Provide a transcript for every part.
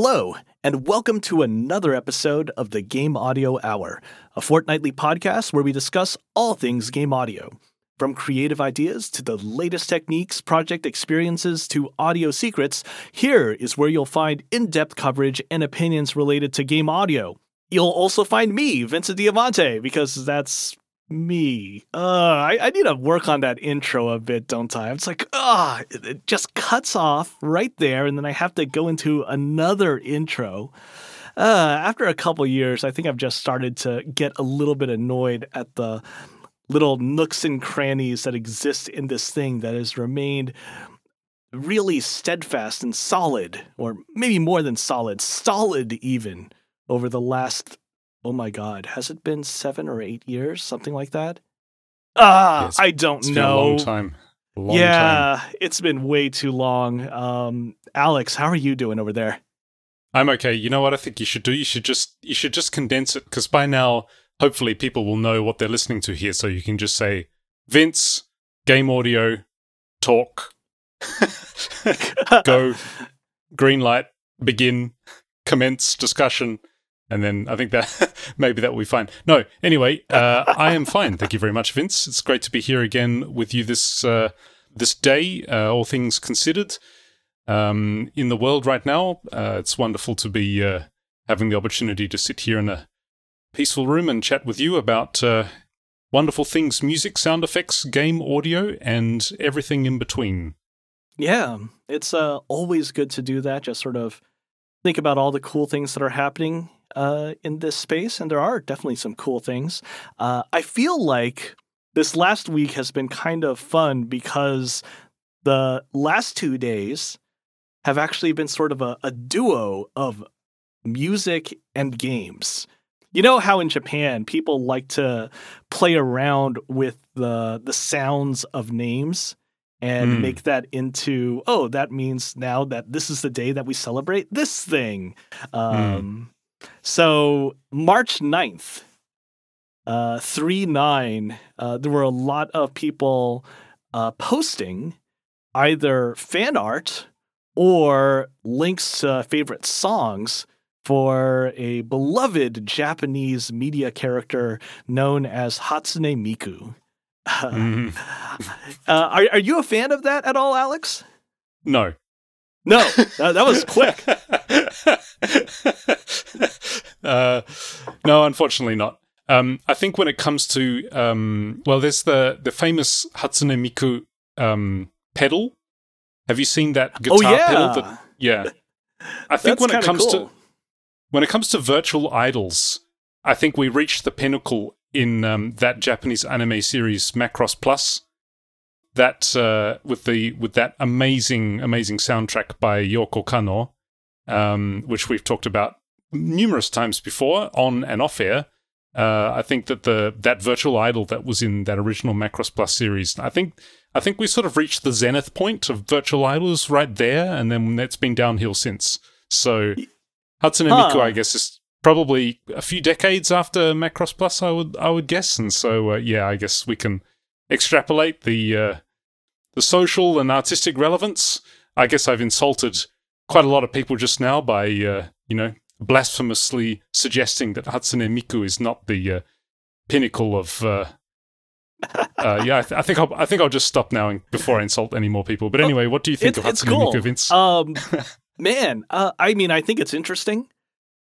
Hello, and welcome to another episode of the Game Audio Hour, a fortnightly podcast where we discuss all things game audio. From creative ideas to the latest techniques, project experiences to audio secrets, here is where you'll find in depth coverage and opinions related to game audio. You'll also find me, Vincent Diamante, because that's me. Uh, I, I need to work on that intro a bit, don't I? It's like, ah, it, it just cuts off right there, and then I have to go into another intro. Uh, after a couple years, I think I've just started to get a little bit annoyed at the little nooks and crannies that exist in this thing that has remained really steadfast and solid, or maybe more than solid, solid even over the last oh my god, has it been seven or eight years, something like that? Ah, yes, I don't it's know. a long time. A long yeah, time. it's been way too long. Um, Alex, how are you doing over there? I'm okay. You know what I think you should do? You should just you should just condense it because by now, hopefully, people will know what they're listening to here. So you can just say, Vince, game audio, talk, go, green light, begin, commence discussion and then I think that maybe that will be fine. No, anyway, uh, I am fine. Thank you very much, Vince. It's great to be here again with you this uh, this day. Uh, all things considered, um, in the world right now, uh, it's wonderful to be uh, having the opportunity to sit here in a peaceful room and chat with you about uh, wonderful things: music, sound effects, game audio, and everything in between. Yeah, it's always good to do that. Just sort of think about all the cool things that are happening uh, in this space, and there are definitely some cool things. Uh, I feel like this last week has been kind of fun because the last two days have actually been sort of a, a duo of music and games. You know how in Japan people like to play around with the the sounds of names and mm. make that into oh that means now that this is the day that we celebrate this thing. Hmm. Um, so March 9th, uh, 3 9, uh, there were a lot of people uh, posting either fan art or links to favorite songs for a beloved Japanese media character known as Hatsune Miku. Mm. uh, are, are you a fan of that at all, Alex? No. No, that was quick. uh, no, unfortunately not. Um, I think when it comes to um, well, there's the the famous Hatsune Miku um, pedal. Have you seen that oh, guitar oh, yeah. pedal? That, yeah. I think when it comes cool. to when it comes to virtual idols, I think we reached the pinnacle in um, that Japanese anime series Macross Plus. That uh, with the with that amazing amazing soundtrack by Yoko Kanno, um, which we've talked about numerous times before on and off air. Uh, I think that the that virtual idol that was in that original Macross Plus series, I think I think we sort of reached the zenith point of virtual idols right there, and then it's been downhill since. So Hatsune Miku, huh. I guess, is probably a few decades after Macross Plus. I would I would guess, and so uh, yeah, I guess we can extrapolate the uh, the social and artistic relevance. I guess I've insulted quite a lot of people just now by uh, you know blasphemously suggesting that Hatsune Miku is not the uh, pinnacle of. Uh, uh, yeah, I, th- I, think I'll I think I'll just stop now before I insult any more people. But anyway, what do you think it's, of Hatsune cool. Miku, Vince? Um, man, uh, I mean, I think it's interesting.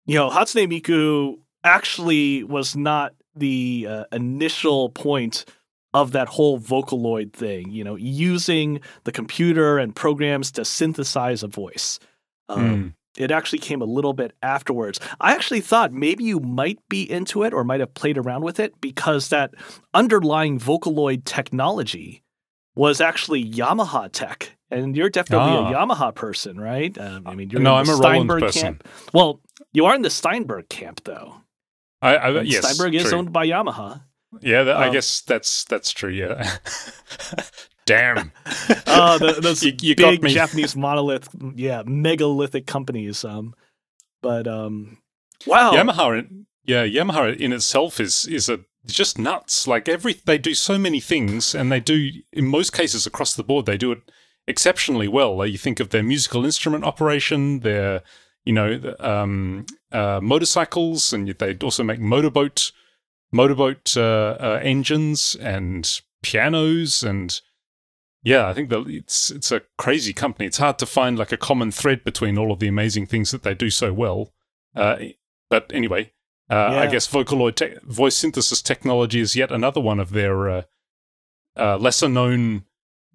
You know, Hatsune Miku actually was not the uh, initial point of that whole Vocaloid thing. You know, using the computer and programs to synthesize a voice. Um, mm it actually came a little bit afterwards. I actually thought maybe you might be into it or might have played around with it because that underlying Vocaloid technology was actually Yamaha tech. And you're definitely ah. a Yamaha person, right? Um, I mean, you're no, in I'm a Steinberg Roland person. camp. Well, you are in the Steinberg camp, though. I, I yes, Steinberg is true. owned by Yamaha. Yeah, that, um, I guess that's that's true. Yeah. Damn. uh, the, those you, you big Japanese monolith, yeah, megalithic companies. Um, but um, wow, Yamaha, yeah, Yamaha in itself is is a just nuts. Like every, they do so many things, and they do in most cases across the board. They do it exceptionally well. Like you think of their musical instrument operation, their you know, um, uh, motorcycles, and they also make motorboat motorboat uh, uh, engines and pianos and yeah, I think that it's it's a crazy company. It's hard to find like a common thread between all of the amazing things that they do so well. Uh, but anyway, uh, yeah. I guess Vocaloid te- voice synthesis technology is yet another one of their uh, uh lesser known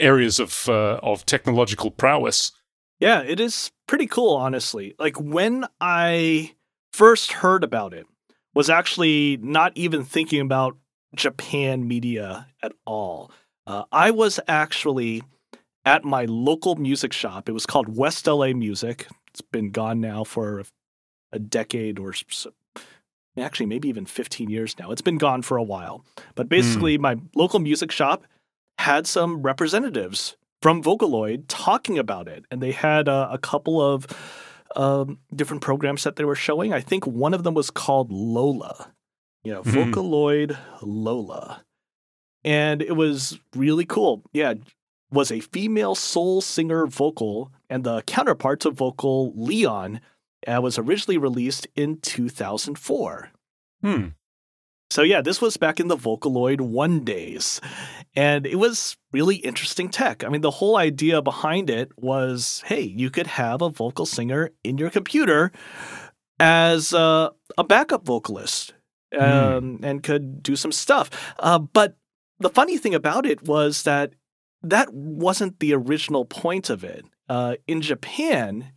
areas of uh, of technological prowess. Yeah, it is pretty cool, honestly. Like when I first heard about it, was actually not even thinking about Japan media at all. Uh, I was actually at my local music shop. It was called West LA Music. It's been gone now for a decade or so, actually maybe even 15 years now. It's been gone for a while. But basically, mm. my local music shop had some representatives from Vocaloid talking about it, and they had uh, a couple of um, different programs that they were showing. I think one of them was called Lola, you know, mm-hmm. Vocaloid Lola. And it was really cool. Yeah, was a female soul singer vocal, and the counterpart to vocal Leon uh, was originally released in 2004. Hmm. So yeah, this was back in the Vocaloid 1 days. And it was really interesting tech. I mean, the whole idea behind it was, hey, you could have a vocal singer in your computer as uh, a backup vocalist hmm. um, mm. and could do some stuff. Uh, but the funny thing about it was that that wasn't the original point of it. Uh, in Japan,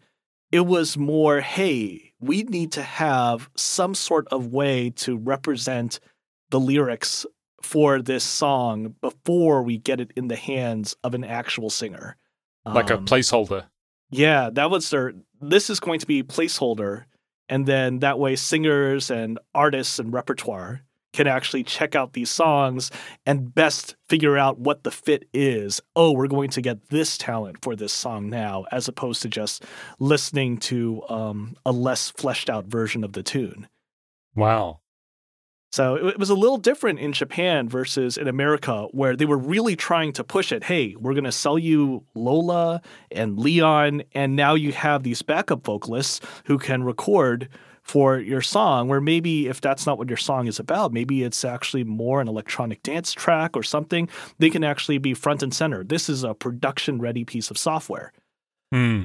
it was more, hey, we need to have some sort of way to represent the lyrics for this song before we get it in the hands of an actual singer. Like um, a placeholder. Yeah, that was their this is going to be placeholder and then that way singers and artists and repertoire can actually check out these songs and best figure out what the fit is. Oh, we're going to get this talent for this song now, as opposed to just listening to um, a less fleshed out version of the tune. Wow. So it was a little different in Japan versus in America, where they were really trying to push it. Hey, we're going to sell you Lola and Leon, and now you have these backup vocalists who can record for your song. Where maybe if that's not what your song is about, maybe it's actually more an electronic dance track or something. They can actually be front and center. This is a production ready piece of software. Hmm.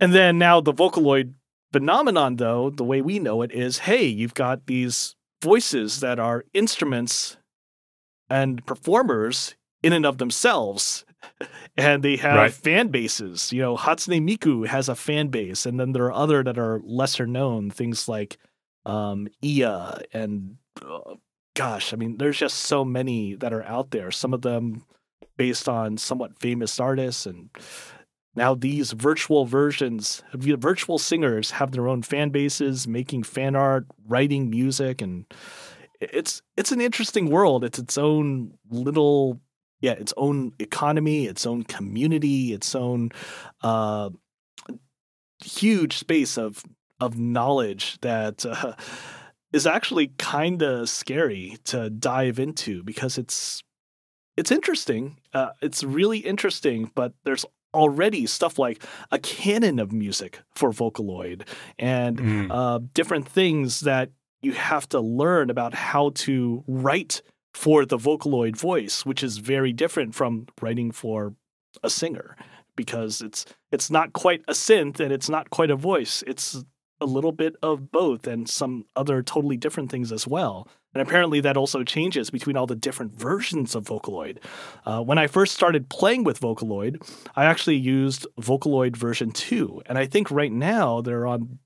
And then now the Vocaloid phenomenon, though, the way we know it is hey, you've got these voices that are instruments and performers in and of themselves. And they have right. fan bases. You know, Hatsune Miku has a fan base, and then there are other that are lesser known, things like um, IA and uh, gosh, I mean, there's just so many that are out there. Some of them based on somewhat famous artists and now these virtual versions, virtual singers have their own fan bases, making fan art, writing music, and it's it's an interesting world. It's its own little yeah, its own economy, its own community, its own uh, huge space of of knowledge that uh, is actually kind of scary to dive into because it's it's interesting. Uh, it's really interesting, but there's already stuff like a canon of music for Vocaloid and mm. uh, different things that you have to learn about how to write for the Vocaloid voice, which is very different from writing for a singer because it's it's not quite a synth and it's not quite a voice. It's a little bit of both and some other totally different things as well. And apparently, that also changes between all the different versions of Vocaloid. Uh, when I first started playing with Vocaloid, I actually used Vocaloid version 2. And I think right now they're on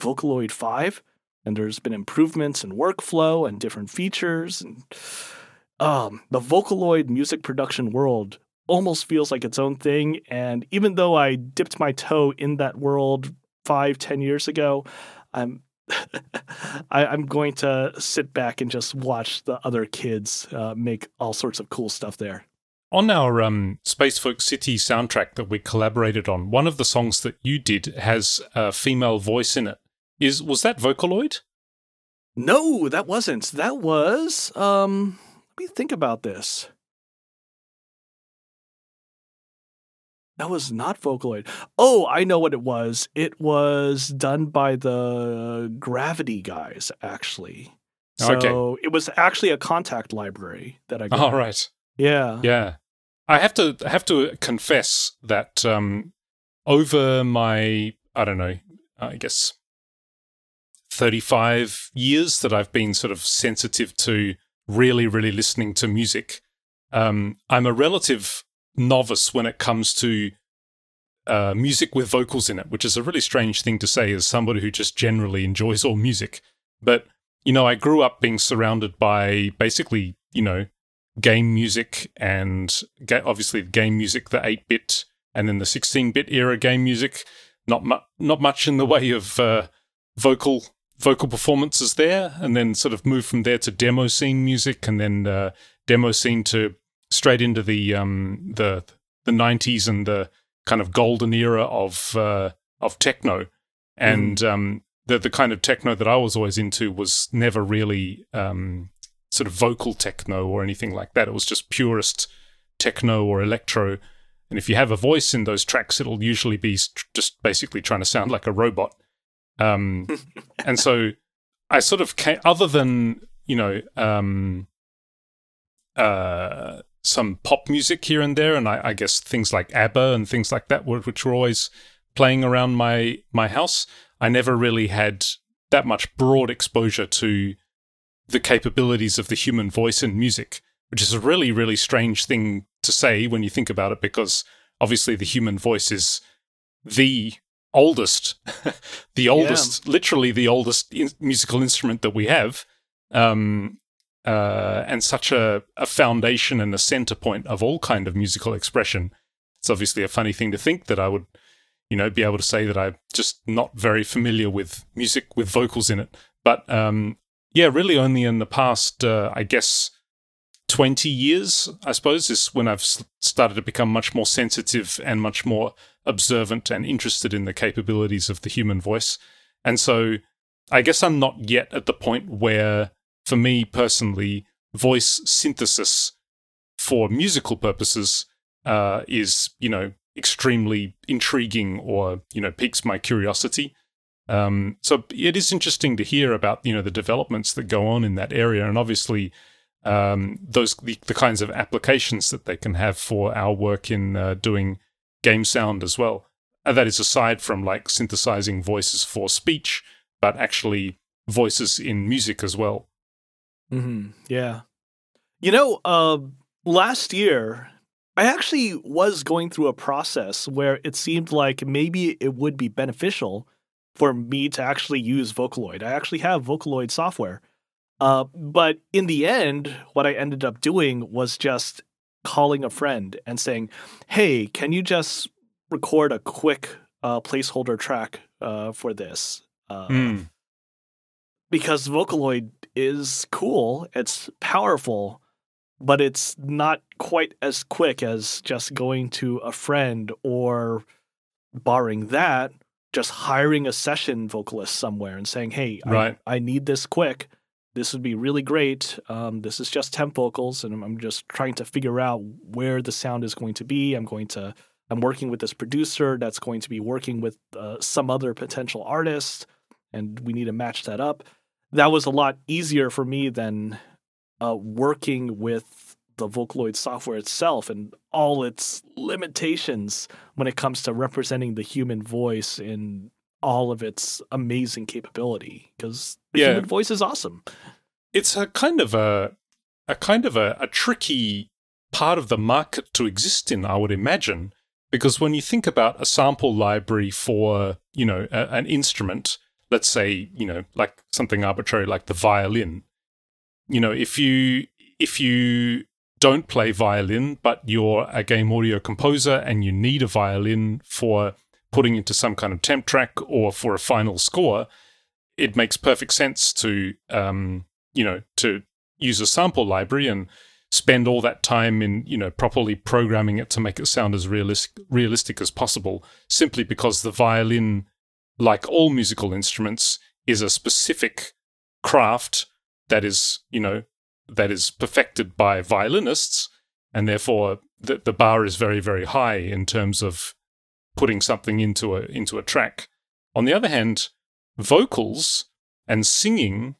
Vocaloid 5, and there's been improvements in workflow and different features. And um, the Vocaloid music production world almost feels like its own thing. And even though I dipped my toe in that world five, ten years ago, I'm I, am going to sit back and just watch the other kids uh, make all sorts of cool stuff there. On our um, Spacefolk City soundtrack that we collaborated on, one of the songs that you did has a female voice in it. Is was that Vocaloid? No, that wasn't. That was um let me think about this. That was not Vocaloid. Oh, I know what it was. It was done by the Gravity guys, actually. So okay. it was actually a Kontakt library that I got. oh right Yeah. Yeah. I have to I have to confess that um, over my I don't know, I guess 35 years that I've been sort of sensitive to really, really listening to music. Um, I'm a relative novice when it comes to uh, music with vocals in it, which is a really strange thing to say as somebody who just generally enjoys all music. But, you know, I grew up being surrounded by basically, you know, game music and ga- obviously game music, the 8 bit and then the 16 bit era game music. Not, mu- not much in the way of uh, vocal vocal performances there, and then sort of move from there to demo scene music, and then uh, demo scene to straight into the um, the the nineties and the kind of golden era of uh, of techno, and mm. um, the the kind of techno that I was always into was never really um, sort of vocal techno or anything like that. It was just purest techno or electro. And if you have a voice in those tracks, it'll usually be just basically trying to sound like a robot. Um, and so I sort of came, other than you know um, uh, some pop music here and there, and I, I, guess things like ABBA and things like that, which were always playing around my my house. I never really had that much broad exposure to the capabilities of the human voice in music, which is a really really strange thing to say when you think about it, because obviously the human voice is the oldest, the oldest, yeah. literally the oldest in- musical instrument that we have. Um, uh, and such a, a foundation and a center point of all kind of musical expression. It's obviously a funny thing to think that I would, you know, be able to say that I'm just not very familiar with music with vocals in it. But um, yeah, really only in the past, uh, I guess, 20 years, I suppose, is when I've started to become much more sensitive and much more observant and interested in the capabilities of the human voice. And so I guess I'm not yet at the point where for me personally, voice synthesis for musical purposes uh, is, you know, extremely intriguing or, you know, piques my curiosity. Um, so it is interesting to hear about, you know, the developments that go on in that area. And obviously, um, those the, the, kinds of applications that they can have for our work in uh, doing game sound as well. And that is aside from like synthesizing voices for speech, but actually voices in music as well. Mm-hmm. Yeah. You know, uh, last year, I actually was going through a process where it seemed like maybe it would be beneficial for me to actually use Vocaloid. I actually have Vocaloid software. Uh, but in the end, what I ended up doing was just calling a friend and saying, "Hey, can you just record a quick uh, placeholder track uh, for this?" Mm because Vocaloid is cool, it's powerful, but it's not quite as quick as just going to a friend or barring that, just hiring a session vocalist somewhere and saying, "Hey, right. I, I need this quick. This would be really great. Um, this is just temp vocals, and I'm just trying to figure out where the sound is going to be. I'm going to." I'm working with this producer that's going to be working with uh, some other potential artist, and we need to match that up that was a lot easier for me than uh, working with the Vocaloid software itself and all its limitations when it comes to representing the human voice in all of its amazing capability. Because the yeah. human voice is awesome. It's a kind of a a kind of a, a tricky part of the market to exist in, I would imagine. Because when you think about a sample library for, you know, a, an instrument, let's say, you know, like something arbitrary like the violin. You know, if you if you don't play violin, but you're a game audio composer and you need a violin for putting into some kind of temp track or for a final score, it makes perfect sense to um, you know to use a sample library and spend all that time in you know properly programming it to make it sound as realistic realistic as possible simply because the violin like all musical instruments, is a specific craft that is, you know, that is perfected by violinists, and therefore the, the bar is very very high in terms of putting something into a into a track. On the other hand, vocals and singing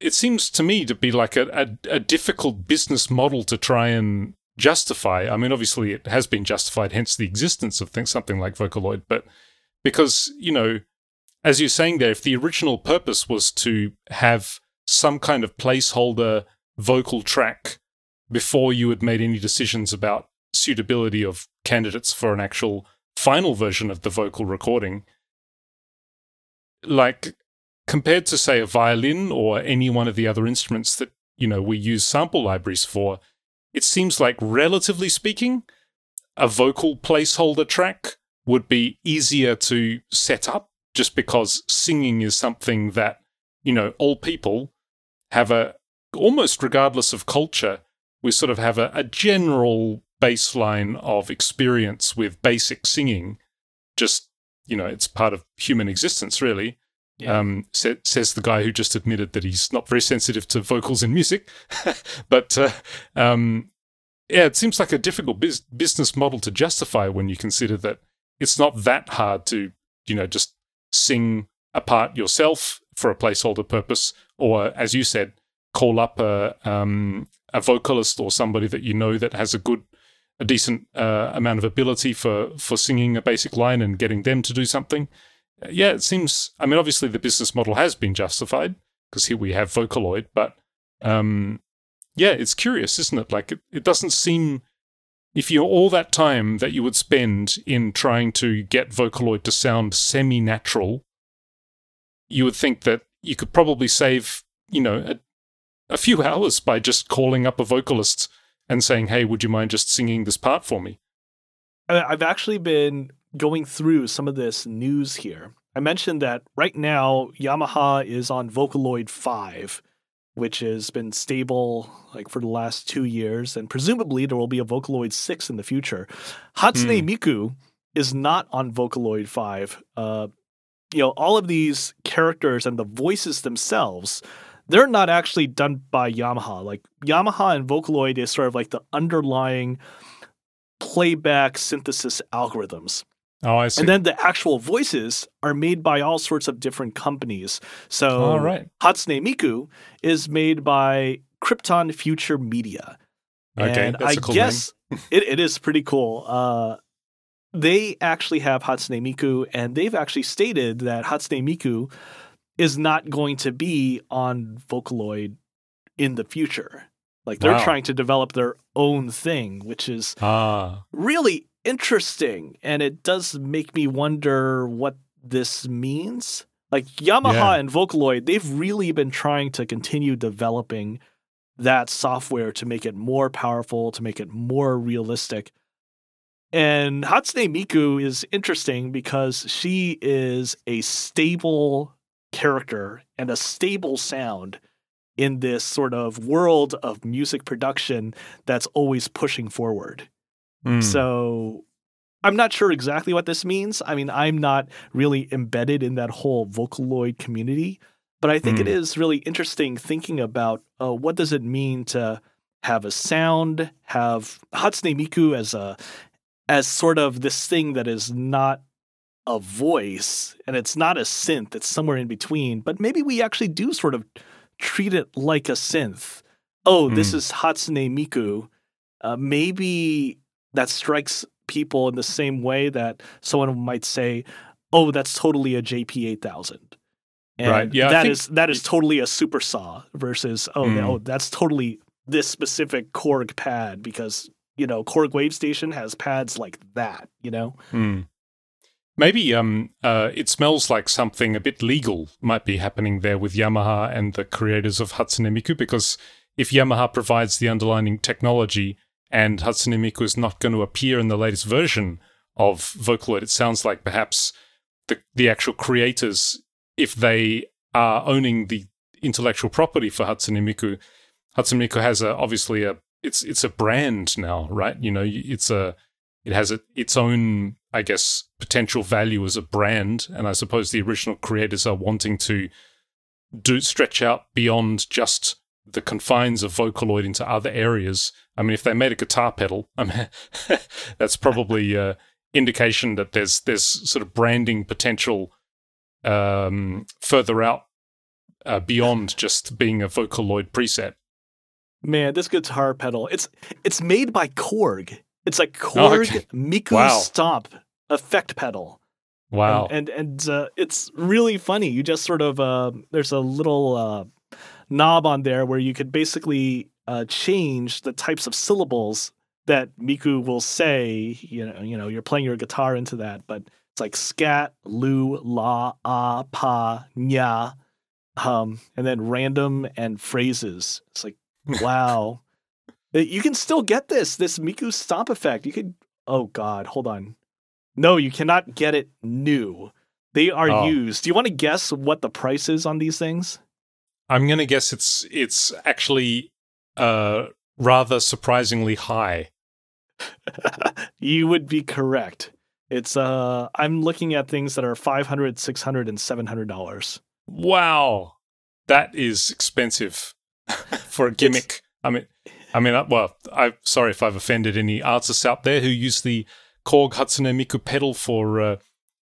it seems to me to be like a, a, a, difficult business model to try and justify. I mean, obviously, it has been justified, hence the existence of things, something like Vocaloid. But because, you know, as you're saying there, if the original purpose was to have some kind of placeholder vocal track before you had made any decisions about suitability of candidates for an actual final version of the vocal recording, like compared to say a violin or any one of the other instruments that you know we use sample libraries for, it seems like relatively speaking, a vocal placeholder track would be easier to set up just because singing is something that you know all people have a almost regardless of culture we sort of have a, a general baseline of experience with basic singing. Just, you know, it's part of human existence, really. Yeah. Um, sa- says the guy who just admitted that he's not very sensitive to vocals in music. but uh, um, yeah, it seems like a difficult biz- business model to justify when you consider that it's not that hard to, you know, just sing a part yourself for a placeholder purpose, or as you said, call up a um, a vocalist or somebody that you know that has a good a decent uh, amount of ability for for singing a basic line and getting them to do something. Yeah, it seems. I mean, obviously the business model has been justified because here we have Vocaloid, but um, yeah, it's curious, isn't it? Like it, it doesn't seem if you're all that time that you would spend in trying to get Vocaloid to sound semi-natural, you would think that you could probably save, you know, a, a few hours by just calling up a vocalist and saying, "Hey, would you mind just singing this part for me?" I've actually been going through some of this news here. I mentioned that right now Yamaha is on Vocaloid 5, which has been stable like for the last 2 years and presumably there will be a Vocaloid 6 in the future. Hatsune hmm. Miku is not on Vocaloid 5. Uh, you know, all of these characters and the voices themselves they're not actually done by Yamaha. Like Yamaha and Vocaloid is sort of like the underlying playback synthesis algorithms. Oh, I see. And then the actual voices are made by all sorts of different companies. So all right. Hatsune Miku is made by Krypton Future Media. Okay, and I cool guess it, it is pretty cool. Uh, they actually have Hatsune Miku, and they've actually stated that Hatsune Miku is not going to be on Vocaloid in the future. Like they're wow. trying to develop their own thing, which is ah. really interesting. And it does make me wonder what this means. Like Yamaha yeah. and Vocaloid, they've really been trying to continue developing that software to make it more powerful, to make it more realistic. And Hatsune Miku is interesting because she is a stable character and a stable sound in this sort of world of music production that's always pushing forward. Mm. So I'm not sure exactly what this means. I mean, I'm not really embedded in that whole Vocaloid community, but I think mm. it is really interesting thinking about uh, what does it mean to have a sound, have Hatsune Miku as a as sort of this thing that is not a voice and it's not a synth, it's somewhere in between, but maybe we actually do sort of treat it like a synth. Oh, mm. this hmm. is Hatsune Miku. Uh, maybe that strikes people in the same way that someone might say, "Oh, that's totally a JP eight thousand. Right. Yeah. That is that is totally a super saw versus oh mm. oh that's totally this specific Korg pad because you know Korg Wave Station has pads like that. You know. Mm. Maybe um, uh, it smells like something a bit legal might be happening there with Yamaha and the creators of Hatsune Miku, because if Yamaha provides the underlying technology and Hatsune Miku is not going to appear in the latest version of Vocaloid, it sounds like perhaps the, the actual creators, if they are owning the intellectual property for Hatsune Miku, Hatsune Miku has a, obviously a it's it's a brand now, right? You know, it's a it has a, its own, I guess, potential value as a brand. And I suppose the original creators are wanting to do stretch out beyond just the confines of Vocaloid into other areas. I mean, if they made a guitar pedal, I mean, that's probably uh, indication that there's there's sort of branding potential um, further out uh, beyond just being a Vocaloid preset. Man, this guitar pedal it's it's made by Korg. It's like Korg oh, okay. Miku wow. Stomp effect pedal. Wow. And and, and uh, it's really funny. You just sort of uh, there's a little uh, knob on there where you could basically uh, change the types of syllables that Miku will say. You know, you know, you're playing your guitar into that, but it's like scat, lu, la, ah, pa, nya, um, and then random and phrases. It's like, wow. You can still get this, this Miku stomp effect. You could, oh God, hold on. No, you cannot get it new. They are oh. used. Do you want to guess what the price is on these things? I'm going to guess it's it's actually uh, rather surprisingly high. you would be correct. It's uh I'm looking at things that are 500, 600 and 700 dollars. Wow. That is expensive for a gimmick. It's, I mean I mean uh, well, I'm sorry if I've offended any artists out there who use the Korg Hatsune Miku pedal for uh,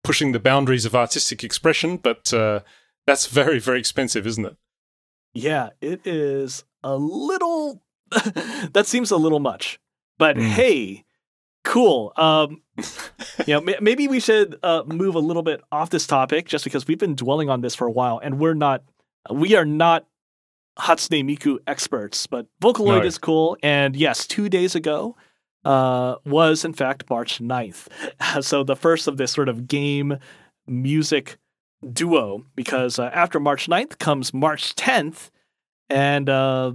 pushing the boundaries of artistic expression, but uh, that's very very expensive, isn't it? Yeah, it is a little that seems a little much. But mm. hey, cool. Um, you know, maybe we should uh, move a little bit off this topic just because we've been dwelling on this for a while, and we're not, we are not Hatsune Miku experts, but Vocaloid no. is cool. And yes, two days ago uh, was in fact March 9th. So the first of this sort of game music duo, because uh, after March 9th comes March 10th, and uh,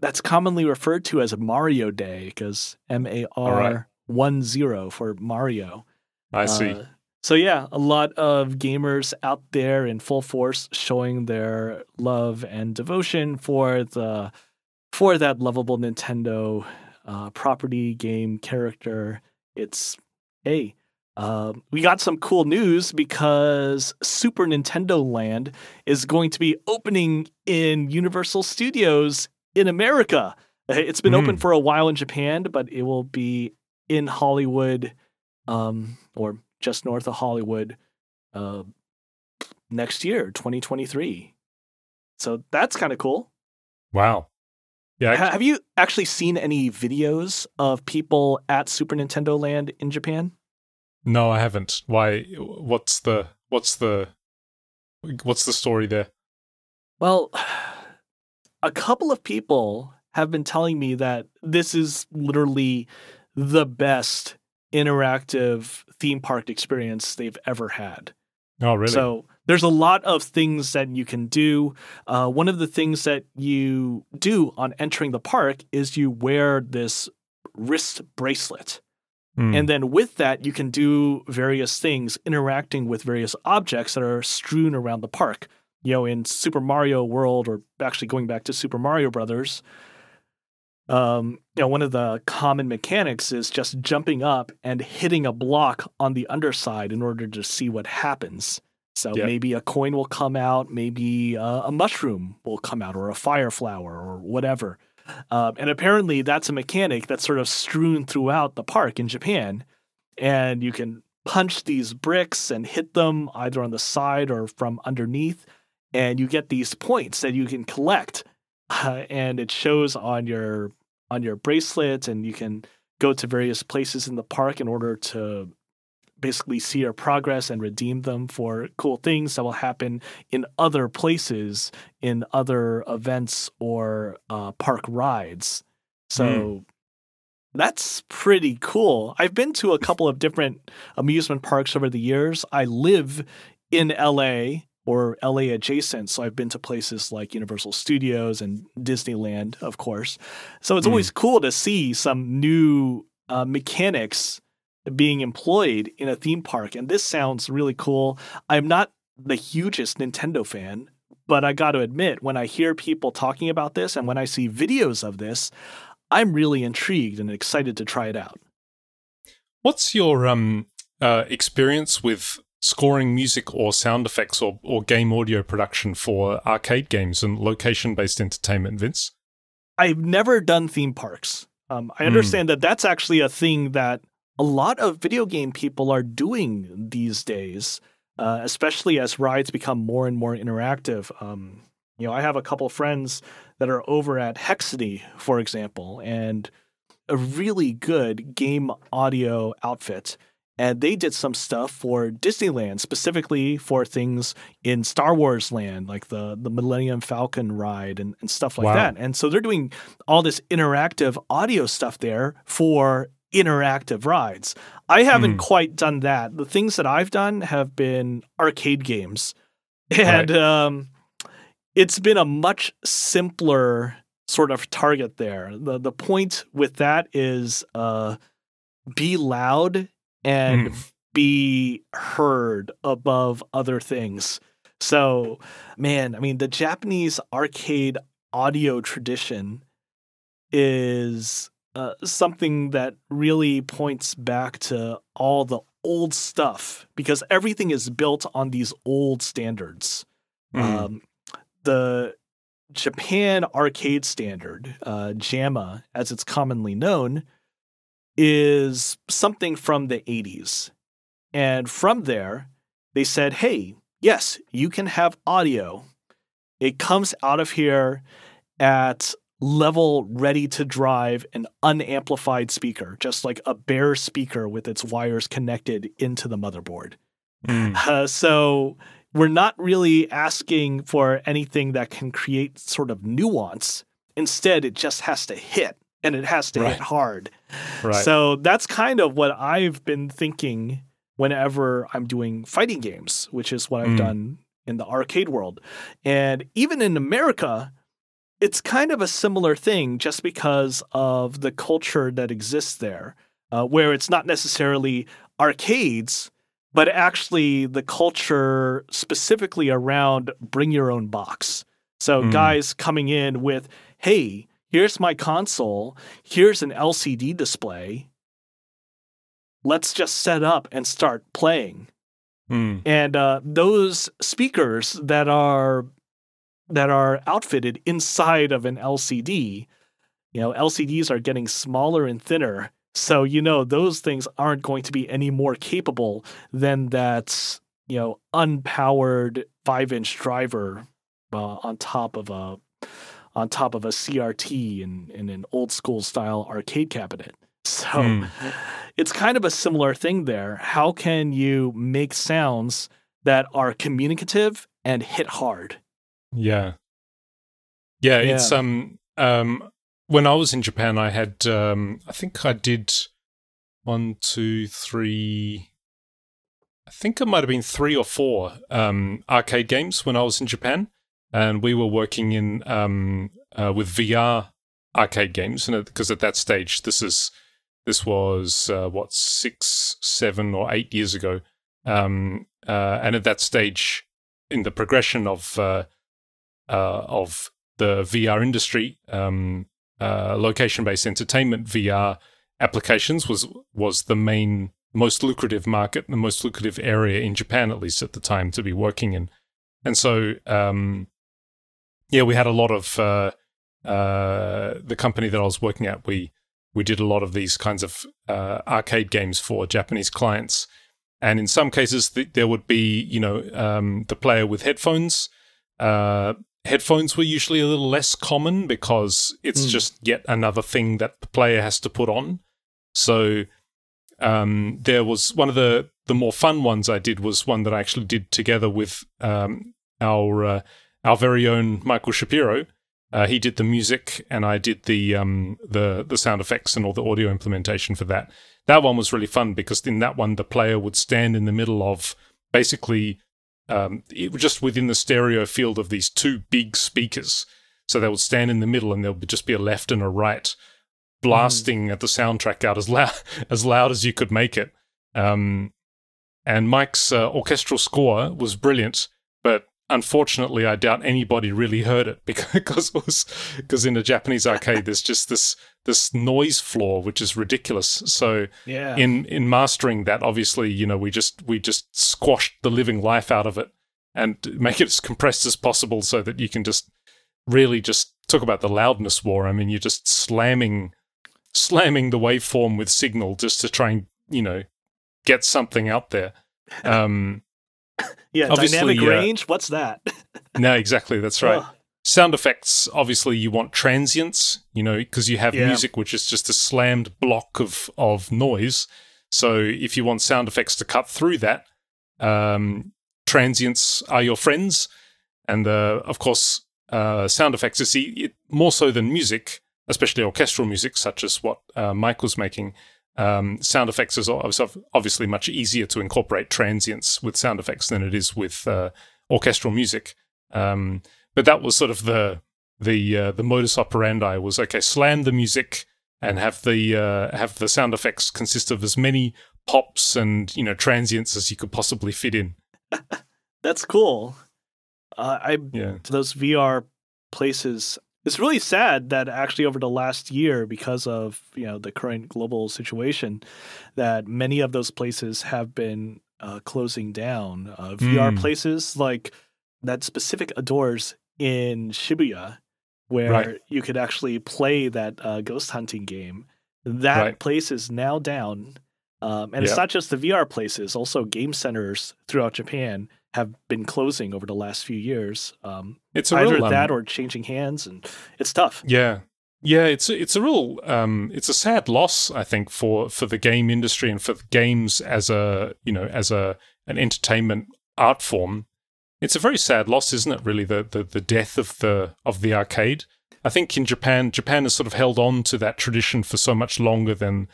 that's commonly referred to as Mario Day because M A R one zero for Mario. I see. So yeah, a lot of gamers out there in full force showing their love and devotion for the for that lovable Nintendo uh, property, game, character. It's hey, uh, we got some cool news because Super Nintendo Land is going to be opening in Universal Studios in America. It's been mm. open for a while in Japan, but it will be in Hollywood, um, or just north of Hollywood, uh, next year, 2023. So that's kind of cool. Wow. Yeah. have you actually seen any videos of people at Super Nintendo Land in Japan? No, I haven't. Why? What's the what's the what's the story there? Well, a couple of people have been telling me that this is literally the best interactive theme park experience they've ever had. Oh, really? So there's a lot of things that you can do. Uh, one of the things that you do on entering the park is you wear this wrist bracelet. Mm. And then with that, you can do various things, interacting with various objects that are strewn around the park. You know, in Super Mario World, or actually going back to Super Mario Brothers, um, you know, one of the common mechanics is just jumping up and hitting a block on the underside in order to see what happens. So yep. maybe a coin will come out, maybe uh, a mushroom will come out, or a fire flower, or whatever. Um, and apparently, that's a mechanic that's sort of strewn throughout the park in Japan. And you can punch these bricks and hit them either on the side or from underneath. And you get these points that you can collect. Uh, and it shows on your on your bracelet and you can go to various places in the park in order to basically see your progress and redeem them for cool things that will happen in other places in other events or uh, park rides. So mm. that's pretty cool. I've been to a couple of different amusement parks over the years. I live in la or LA adjacent. So I've been to places like Universal Studios and Disneyland, of course. So it's mm. always cool to see some new uh, mechanics being employed in a theme park. And this sounds really cool. I'm not the hugest Nintendo fan, but I got to admit, when I hear people talking about this and when I see videos of this, I'm really intrigued and excited to try it out. What's your um, uh, experience with scoring music or sound effects or, or game audio production for arcade games and location based entertainment, Vince? I've never done theme parks. Um, I hmm. understand mm. that that's actually a thing that a lot of video game people are doing these days, uh, especially as rides become more and more interactive. Um, you know, I have a couple friends that are over at Hexany, for example, and a really good game audio outfit and they did some stuff for Disneyland, specifically for things in Star Wars land, like the the Millennium Falcon ride and, and stuff like wow. that. And so they're doing all this interactive audio stuff there for interactive rides. I haven't mm. quite done that. The things that I've done have been arcade games, and right. um, it's been a much simpler sort of target there. the The point with that is uh, be loud and mm. be heard above other things. So, man, I mean, the Japanese arcade audio tradition is uh, something that really points back to all the old stuff because everything is built on these old standards. Mm. Um, the Japan arcade standard, uh, JAMMA, as it's commonly known, is something from the 80s. And from there, they said, hey, yes, you can have audio. It comes out of here at level ready to drive an unamplified speaker, just like a bare speaker with its wires connected into the motherboard. Mm. Uh, so we're not really asking for anything that can create sort of nuance. Instead, it just has to hit and it has to right. hit hard. Right. So that's kind of what I've been thinking whenever I'm doing fighting games, which is what I've mm. done in the arcade world. And even in America, it's kind of a similar thing just because of the culture that exists there, uh, where it's not necessarily arcades, but actually the culture specifically around bring your own box. So mm. guys coming in with, hey, here's my console, here's an LCD display. Let's just set up and start playing. Mm. And uh, those speakers that are that are outfitted inside of an LCD, you know, LCDs are getting smaller and thinner. So, you know, those things aren't going to be any more capable than that, you know, unpowered five inch driver uh, on top of a on top of a CRT in, in an old school style arcade cabinet. So mm. it's kind of a similar thing there. How can you make sounds that are communicative and hit hard? Yeah. Yeah, yeah. it's um um when I was in Japan I had um I think I did one, two, three I think it might have been three or four um arcade games when I was in Japan and we were working in um, uh, with VR arcade games, and because at that stage, this is this was uh, what six, seven, or eight years ago, um, uh, and at that stage, in the progression of uh, uh, of the VR industry, um, uh, location-based entertainment VR applications was was the main most lucrative market, the most lucrative area in Japan, at least at the time, to be working in. And so, um, yeah, we had a lot of uh, uh, the company that I was working at. We we did a lot of these kinds of uh, arcade games for Japanese clients, and in some cases th- there would be you know um, the player with headphones. Uh, headphones were usually a little less common because it's mm. just yet another thing that the player has to put on. So um, there was one of the the more fun ones I did was one that I actually did together with um, our uh, our very own Michael Shapiro. Uh, he did the music, and I did the um, the the sound effects and all the audio implementation for that. That one was really fun because in that one, the player would stand in the middle of basically um, just within the stereo field of these two big speakers. So they would stand in the middle, and there would just be a left and a right, blasting mm. at the soundtrack out as loud as loud as you could make it. Um, and Mike's uh, orchestral score was brilliant, but unfortunately, I doubt anybody really heard it because it was because in a Japanese arcade there's just this this noise floor which is ridiculous. So yeah. in in mastering that, obviously, you know, we just we just squashed the living life out of it and make it as compressed as possible so that you can just really just talk about the loudness war. I mean, you're just slamming slamming the waveform with signal just to try and you know get something out there. Um, yeah, dynamic uh, range. What's that? no, exactly. That's right. Oh. Sound effects. Obviously, you want transients. You know, because you have yeah. music which is just a slammed block of of noise. So if you want sound effects to cut through that, um, transients are your friends, and uh, of course, uh, sound effects. You see, it, more so than music, especially orchestral music, such as what uh, Mike was making um, sound effects is obviously much easier to incorporate transients with sound effects than it is with uh, orchestral music. Um, but that was sort of the the uh, the modus operandi was okay, slam the music and have the uh, have the sound effects consist of as many pops and you know transients as you could possibly fit in. That's cool. Uh, I yeah. those VR places it's really sad that actually over the last year, because of you know the current global situation, that many of those places have been uh, closing down. Uh, VR mm. places like that specific Adores in Shibuya, where right. you could actually play that uh, ghost hunting game. That right. place is now down. Um, and yep. it's not just the VR places, also game centers throughout Japan have been closing over the last few years. Um, it's either real, um, that or changing hands, and it's tough. Yeah, yeah, it's a, it's a real um, it's a sad loss, I think, for for the game industry and for games as a you know as a an entertainment art form. It's a very sad loss, isn't it? Really, the the, the death of the of the arcade. I think in Japan, Japan has sort of held on to that tradition for so much longer than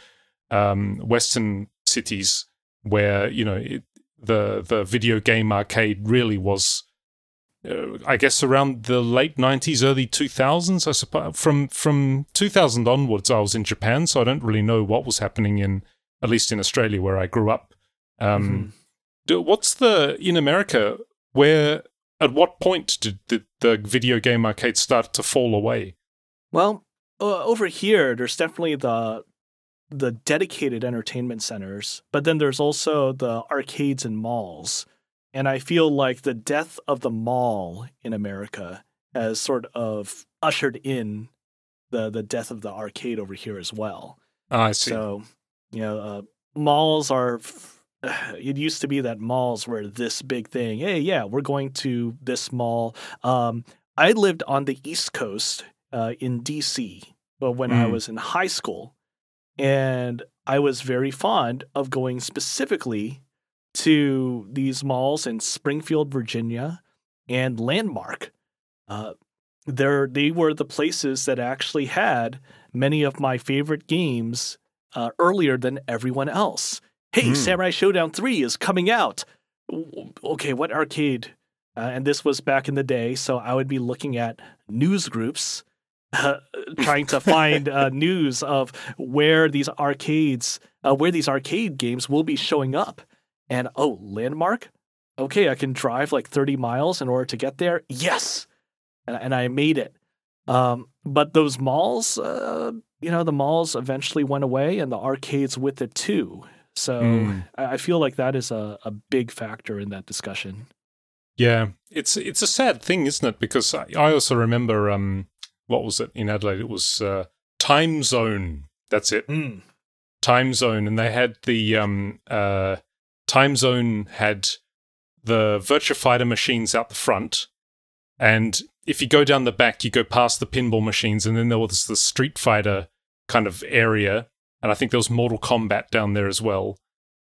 um, Western cities, where you know it, the the video game arcade really was uh, I guess around the late 90s early 2000s I suppose. From from 2000 onwards I was in Japan so I don't really know what was happening in at least in Australia where I grew up. Um, mm-hmm. what's the in America where at what point did the, the video game arcade start to fall away? Well uh, over here there's definitely the the dedicated entertainment centers, but then there's also the arcades and malls. And I feel like the death of the mall in America has sort of ushered in the the death of the arcade over here as well. Oh, I see. So, you know, uh, malls are. It used to be that malls were this big thing. Hey, yeah, we're going to this mall. Um, I lived on the East Coast uh, in DC, but when mm. I was in high school, and I was very fond of going specifically to these malls in Springfield, Virginia, and Landmark. Uh, there, they were the places that actually had many of my favorite games uh, earlier than everyone else. Hey, mm. Samurai Showdown 3 is coming out. Okay, what arcade? Uh, and this was back in the day, so I would be looking at news groups uh, trying to find uh, news of where these arcades, uh, where these arcade games will be showing up. And oh, landmark. Okay, I can drive like 30 miles in order to get there. Yes, and, and I made it. Um, but those malls, uh, you know, the malls eventually went away, and the arcades with it too. So mm. I, I feel like that is a, a big factor in that discussion. Yeah, it's it's a sad thing, isn't it? Because I, I also remember um, what was it in Adelaide? It was uh, Timezone. That's it. Mm. Timezone, and they had the um, uh, Timezone had the Virtua Fighter machines out the front, and if you go down the back, you go past the pinball machines, and then there was the Street Fighter kind of area, and I think there was Mortal Kombat down there as well.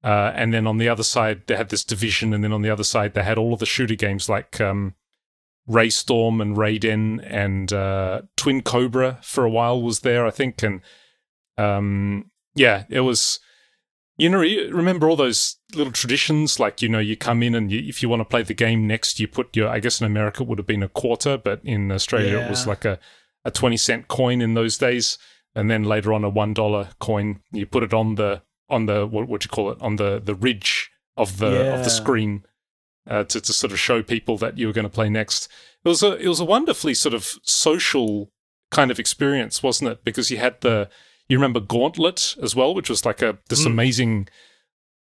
Uh, and then on the other side, they had this division, and then on the other side, they had all of the shooter games like um, Raystorm and Raiden and uh, Twin Cobra for a while was there, I think, and um, yeah, it was. You know, remember all those little traditions, like you know, you come in and you, if you want to play the game next, you put your. I guess in America it would have been a quarter, but in Australia yeah. it was like a a twenty cent coin in those days, and then later on a one dollar coin. You put it on the on the what would you call it on the the ridge of the yeah. of the screen uh, to to sort of show people that you were going to play next. It was a it was a wonderfully sort of social kind of experience, wasn't it? Because you had the you remember Gauntlet as well, which was like a this mm. amazing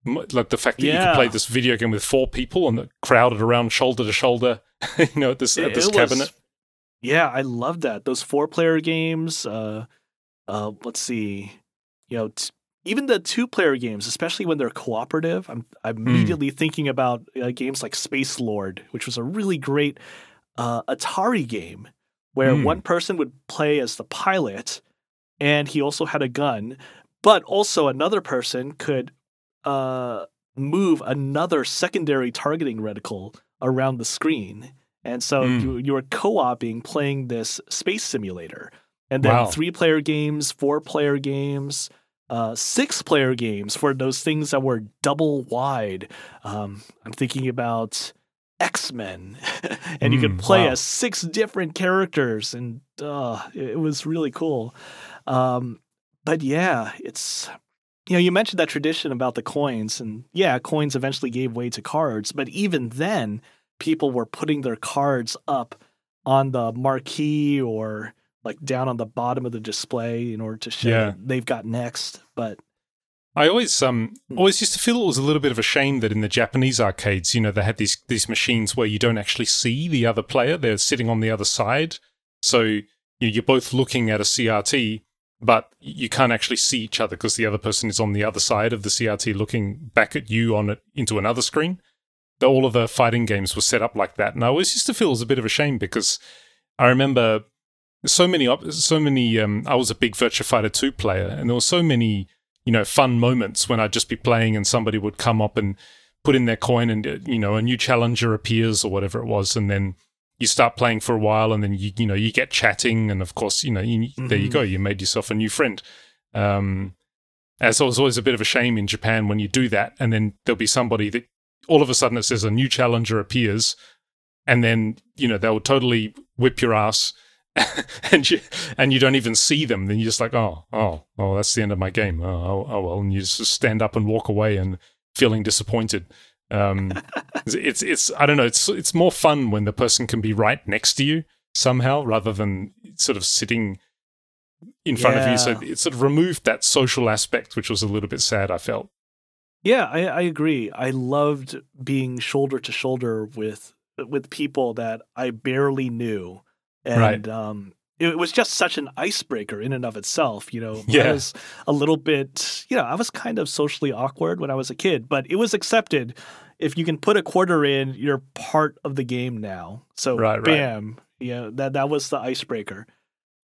like the fact that yeah. you could play this video game with four people and crowded around shoulder to shoulder, you know, at this at this cabinet. Was, yeah, I love that. Those four player games. Uh, uh, let's see, you know, t- even the two player games, especially when they're cooperative. I'm, I'm mm. immediately thinking about uh, games like Space Lord, which was a really great uh, Atari game where mm. one person would play as the pilot and he also had a gun, but also another person could uh, move another secondary targeting reticle around the screen. And so mm. you, you were co oping playing this space simulator. And then wow. three player games, four player games, uh, six player games for those things that were double wide. Um, I'm thinking about X Men, and mm, you could hmm, play wow. as six different characters, and uh, it was really cool. Um, but yeah, it's you know you mentioned that tradition about the coins, and yeah, coins eventually gave way to cards, but even then, people were putting their cards up on the marquee or like down on the bottom of the display in order to show yeah. they've got next. But I always um hmm. always used to feel it was a little bit of a shame that in the Japanese arcades, you know, they had these these machines where you don't actually see the other player; they're sitting on the other side. So you're both looking at a CRT, but you can't actually see each other because the other person is on the other side of the CRT, looking back at you on it into another screen. All of the fighting games were set up like that, and I always used to feel it was a bit of a shame because I remember so many so many. Um, I was a big Virtua Fighter two player, and there were so many you know, fun moments when I'd just be playing and somebody would come up and put in their coin and, uh, you know, a new challenger appears or whatever it was. And then you start playing for a while and then you, you know, you get chatting. And of course, you know, you, mm-hmm. there you go. Mm-hmm. You made yourself a new friend. Um, as it was always a bit of a shame in Japan when you do that. And then there'll be somebody that all of a sudden it says a new challenger appears. And then, you know, they'll totally whip your ass and you and you don't even see them. Then you're just like, oh, oh, oh, that's the end of my game. Oh, oh, oh well, and you just stand up and walk away and feeling disappointed. Um, it's it's I don't know. It's it's more fun when the person can be right next to you somehow rather than sort of sitting in front yeah. of you. So it sort of removed that social aspect, which was a little bit sad. I felt. Yeah, I, I agree. I loved being shoulder to shoulder with with people that I barely knew and right. um, it was just such an icebreaker in and of itself. You know, yeah. I was a little bit, you know, I was kind of socially awkward when I was a kid, but it was accepted. If you can put a quarter in, you're part of the game now. So, right, bam, right. yeah, that that was the icebreaker.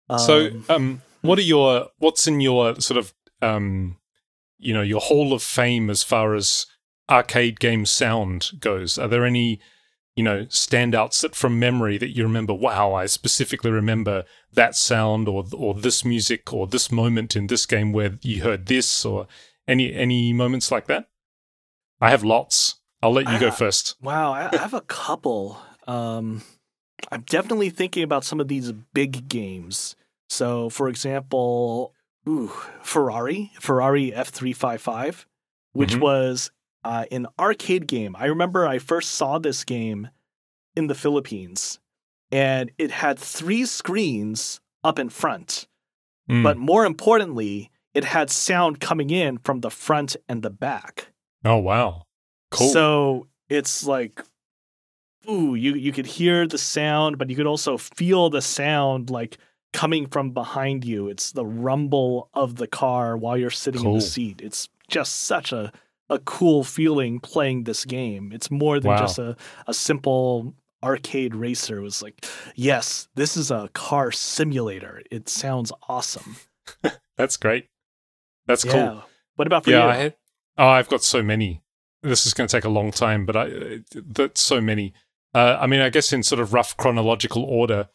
Um, so, um, what are your what's in your sort of um, you know, your hall of fame as far as arcade game sound goes? Are there any you know, standouts that from memory that you remember, wow, I specifically remember that sound or or this music or this moment in this game where you heard this or any any moments like that? I have lots. I'll let you go first. Wow, I, have a couple. Um, I'm definitely thinking about some of these big games. So, for example, ooh, Ferrari, Ferrari F355, which mm-hmm. was uh, an arcade game. I remember I first saw this game in the Philippines, and it had three screens up in front. Mm. But more importantly, it had sound coming in from the front and the back. Oh wow. Cool. So it's like ooh, you you could hear the sound, but you could also feel the sound like coming from behind you. It's the rumble of the car while you're sitting cool. in the seat. It's just such a a cool feeling playing this game. It's more than wow. just a, a simple arcade racer. It was like, yes, this is a car simulator. It sounds awesome. That's great. That's yeah. cool. What about for yeah, you? I, oh, I've got so many. This is going to take a long time, but I that's so many. Uh, I mean, I guess in sort of rough chronological order,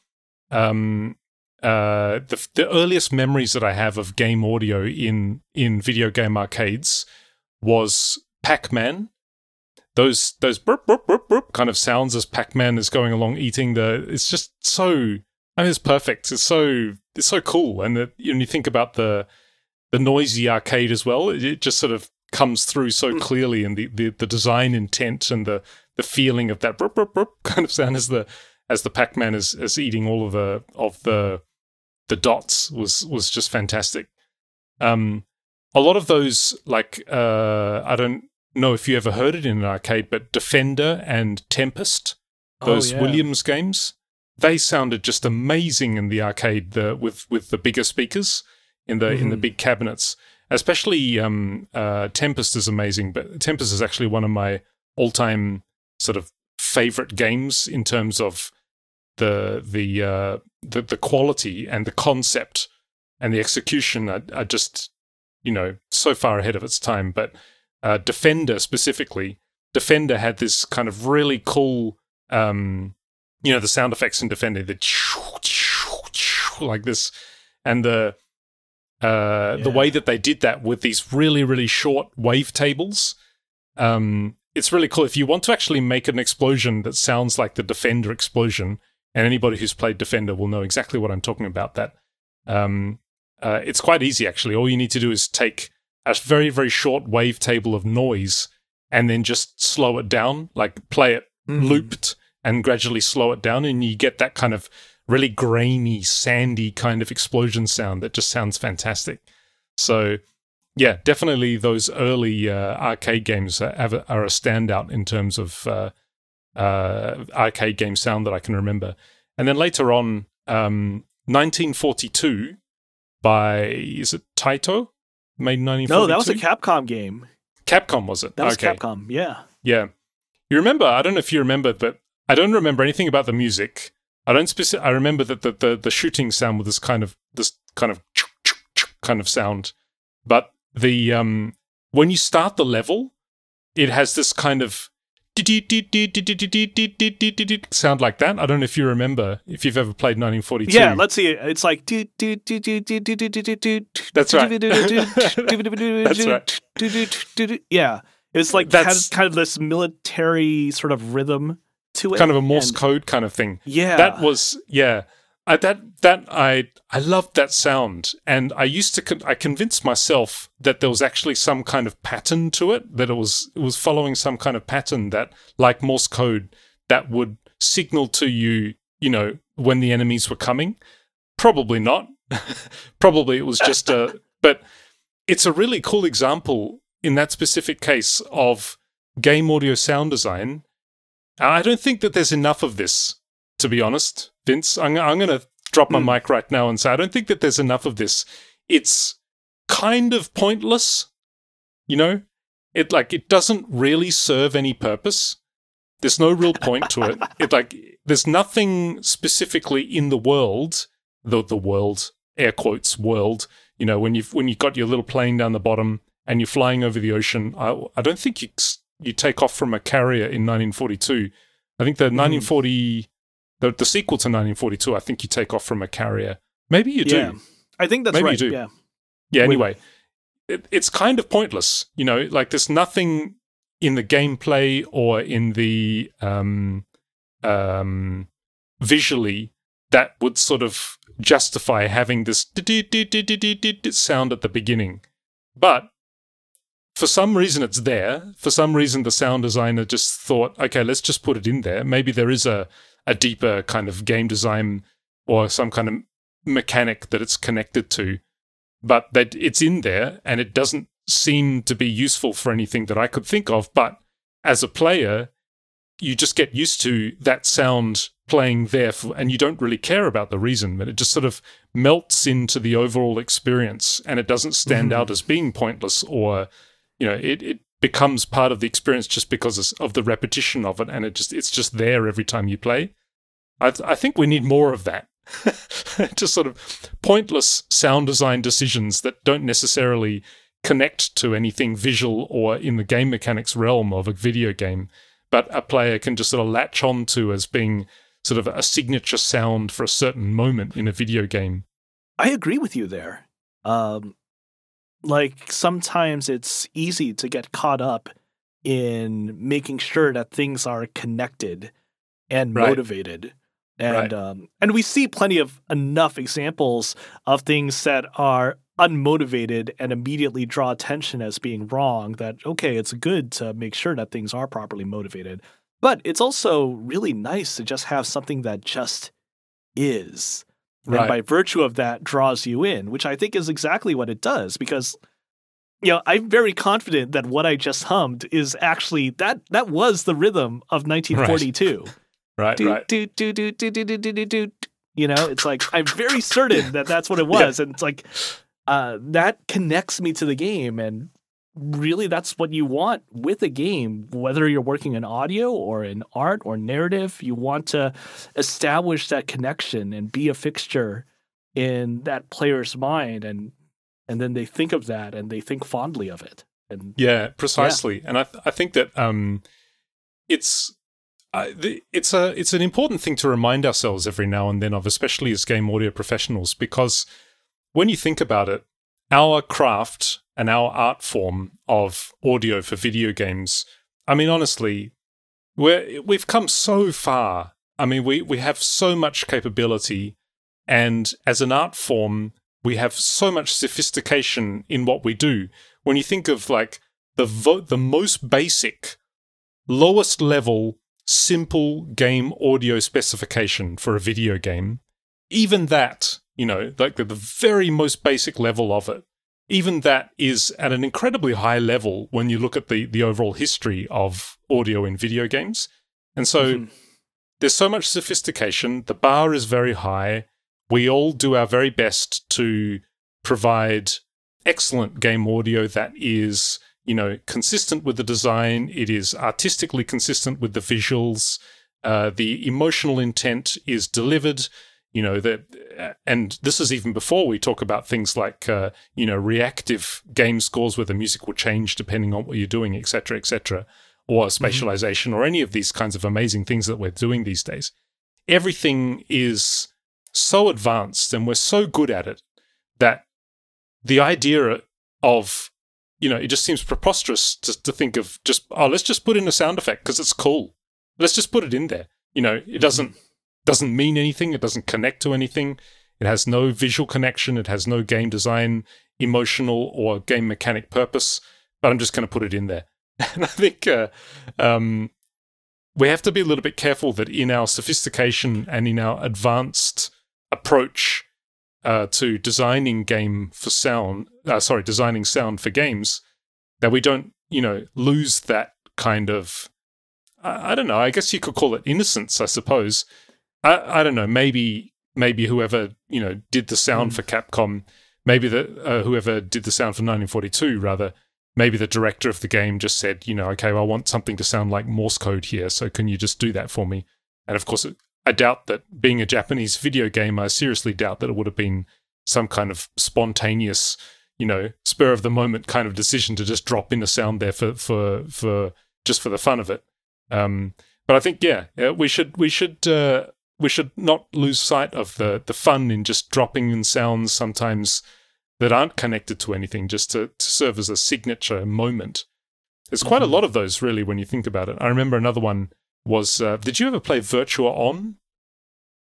um, uh, the, the earliest memories that I have of game audio in in video game arcades was Pac-Man. Those those burp, burp, burp, burp kind of sounds as Pac-Man is going along eating the. It's just so. I mean, it's perfect. It's so it's so cool, and the, when you think about the the noisy arcade as well, it, it just sort of comes through so mm. clearly in the, the, the design intent and the the feeling of that burp, burp, burp kind of sound as the as the Pac-Man is, is eating all of the of the the dots was was just fantastic. Um, a lot of those, like uh, I don't know if you ever heard it in an arcade, but Defender and Tempest, oh, those oh, yeah. Williams games, they sounded just amazing in the arcade the, with with the bigger speakers in the mm-hmm. in the mm-hmm. big cabinets. Especially um, uh, Tempest is amazing, but Tempest is actually one of my all time sort of favorite games in terms of the the uh, the, the quality and the concept and the execution are, are, just you know so far ahead of its time. But uh, Defender specifically, Defender had this kind of really cool, um, you know, the sound effects in Defender, the like this, and the uh, yeah. the way that they did that with these really really short wave tables. Um, it's really cool. If you want to actually make an explosion that sounds like the Defender explosion, and anybody who's played Defender will know exactly what I'm talking about. That um, uh, it's quite easy actually. All you need to do is take a very very short wavetable of noise and then just slow it down, like play it mm. looped and gradually slow it down, and you get that kind of really grainy, sandy kind of explosion sound that just sounds fantastic. So yeah, definitely those early uh, arcade games are, are, a standout in terms of uh, uh, arcade game sound that I can remember. And then later on, um, 1942 by is it Taito made 1942? No, that was a Capcom game. Capcom was it? That was okay. Capcom. Yeah. Yeah. You remember? I don't know if you remember, but I don't remember anything about the music. I don't specific. I remember that the, the the shooting sound with this kind of this kind of kind of sound, but the um when you start the level, it has this kind of sound like that. I don't know if you remember if you've ever played 1942. Yeah, let's see. It's like that's right. that's right. Yeah, it's like that's kind of this military sort of rhythm to it, kind of a Morse code kind of thing. Yeah, that was yeah. I, that that I I loved that sound, and I used to con- I convinced myself that there was actually some kind of pattern to it, that it was it was following some kind of pattern that, like Morse code, that would signal to you, you know, when the enemies were coming. Probably not. Probably it was just a. But it's a really cool example in that specific case of game audio sound design. I don't think that there's enough of this to be honest, Vince. I'm, I'm going to drop my mm. mic right now and say I don't think that there's enough of this. It's kind of pointless, you know. It like it doesn't really serve any purpose. There's no real point to it. It like there's nothing specifically in the world, the the world air quotes world. You know when you've when you got your little plane down the bottom and you're flying over the ocean. I I don't think you you take off from a carrier in 1942. I think the mm. 1940 the, the sequel to 1942, I think you take off from a carrier. Maybe you do. Yeah. I think that's Maybe right. You do. Yeah. Yeah. Anyway, it, it's kind of pointless. You know, like there's nothing in the gameplay or in the um, um, visually that would sort of justify having this sound at the beginning. But for some reason it's there. For some reason the sound designer just thought, okay, let's just put it in there. Maybe there is a a deeper kind of game design or some kind of mechanic that it's connected to, but that it's in there and it doesn't seem to be useful for anything that I could think of. But as a player, you just get used to that sound playing there for, and you don't really care about the reason, but it just sort of melts into the overall experience and it doesn't stand mm-hmm. out as being pointless or, you know, it, it becomes part of the experience just because of the repetition of it, and it just it's just there every time you play. I, th- I think we need more of that. just sort of pointless sound design decisions that don't necessarily connect to anything visual or in the game mechanics realm of a video game, but a player can just sort of latch on to as being sort of a signature sound for a certain moment in a video game. I agree with you there. Um, like sometimes it's easy to get caught up in making sure that things are connected and right. motivated and right. um, and we see plenty of enough examples of things that are unmotivated and immediately draw attention as being wrong that okay it's good to make sure that things are properly motivated but it's also really nice to just have something that just is right. and by virtue of that draws you in which i think is exactly what it does because you know i'm very confident that what i just hummed is actually that that was the rhythm of 1942 right do, right do, do, do, do, do, do, do, do, you know it's like i'm very certain that that's what it was yeah. and it's like uh, that connects me to the game. And really, that's what you want with a game, whether you're working in audio or in art or narrative. You want to establish that connection and be a fixture in that player's mind. And and then they think of that and they think fondly of it. And yeah, precisely. Yeah. And I th- I think that um, it's uh, the, it's a it's an important thing to remind ourselves every now and then of, especially as game audio professionals, because when you think about it, our craft and our art form of audio for video games, I mean, honestly, we're, we've come so far. I mean, we, we have so much capability, and as an art form, we have so much sophistication in what we do. When you think of like the vo- the most basic, lowest level, simple game audio specification for a video game, even that you know, like the, the very most basic level of it. Even that is at an incredibly high level when you look at the, the overall history of audio in video games. And so mm-hmm. there's so much sophistication. The bar is very high. We all do our very best to provide excellent game audio that is, you know, consistent with the design. It is artistically consistent with the visuals. Uh, the emotional intent is delivered you know that and this is even before we talk about things like uh, you know reactive game scores where the music will change depending on what you're doing etc etc or mm-hmm. spatialization mm-hmm. or any of these kinds of amazing things that we're doing these days everything is so advanced and we're so good at it that the idea of you know it just seems preposterous to, to think of just oh let's just put in a sound effect because it's cool let's just put it in there you know it doesn't mm-hmm doesn't mean anything. It doesn't connect to anything. It has no visual connection. It has no game design, emotional, or game mechanic purpose. But I'm just going to put it in there. And I think uh, um, we have to be a little bit careful that in our sophistication and in our advanced approach uh, to designing game for sound, uh, sorry, designing sound for games, that we don't, you know, lose that kind of, I, I don't know, I guess you could call it innocence, I suppose, I, I don't know. Maybe maybe whoever you know did the sound mm. for Capcom, maybe the uh, whoever did the sound for 1942 rather, maybe the director of the game just said, you know, okay, well, I want something to sound like Morse code here, so can you just do that for me? And of course, I doubt that being a Japanese video game, I seriously doubt that it would have been some kind of spontaneous, you know, spur of the moment kind of decision to just drop in a sound there for for for just for the fun of it. Um, but I think yeah, we should we should uh, we should not lose sight of the the fun in just dropping in sounds sometimes that aren't connected to anything, just to, to serve as a signature moment. There's quite mm-hmm. a lot of those, really, when you think about it. I remember another one was. Uh, did you ever play Virtua On?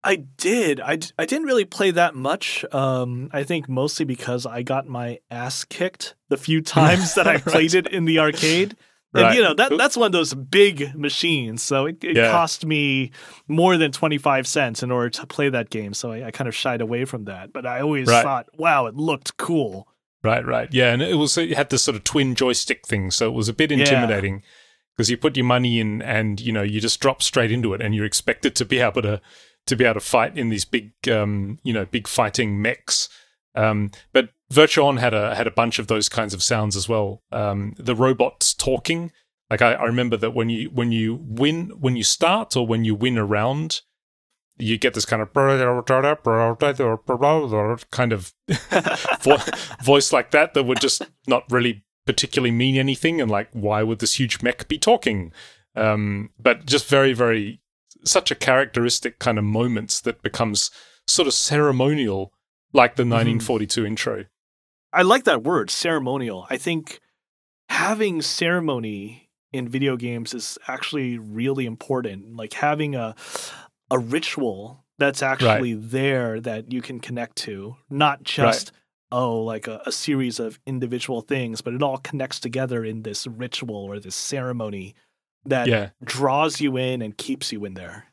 I did. I, I didn't really play that much. Um, I think mostly because I got my ass kicked the few times that I played right. it in the arcade. And you know that that's one of those big machines, so it, it yeah. cost me more than twenty five cents in order to play that game. So I, I kind of shied away from that. But I always right. thought, wow, it looked cool. Right, right, yeah, and it was it had this sort of twin joystick thing, so it was a bit intimidating because yeah. you put your money in and you know you just drop straight into it, and you're expected to be able to to be able to fight in these big um, you know big fighting mechs. Um, but Virtua On had a had a bunch of those kinds of sounds as well. Um, the robots talking, like I, I, remember that when you when you win when you start or when you win a round, you get this kind of kind of voice like that that would just not really particularly mean anything, and like why would this huge mech be talking? Um, but just very very such a characteristic kind of moments that becomes sort of ceremonial like the 1942 mm-hmm. intro. I like that word, ceremonial. I think having ceremony in video games is actually really important. Like having a a ritual that's actually right. there that you can connect to, not just oh, like a, a series of individual things, but it all connects together in this ritual or this ceremony that yeah. draws you in and keeps you in there.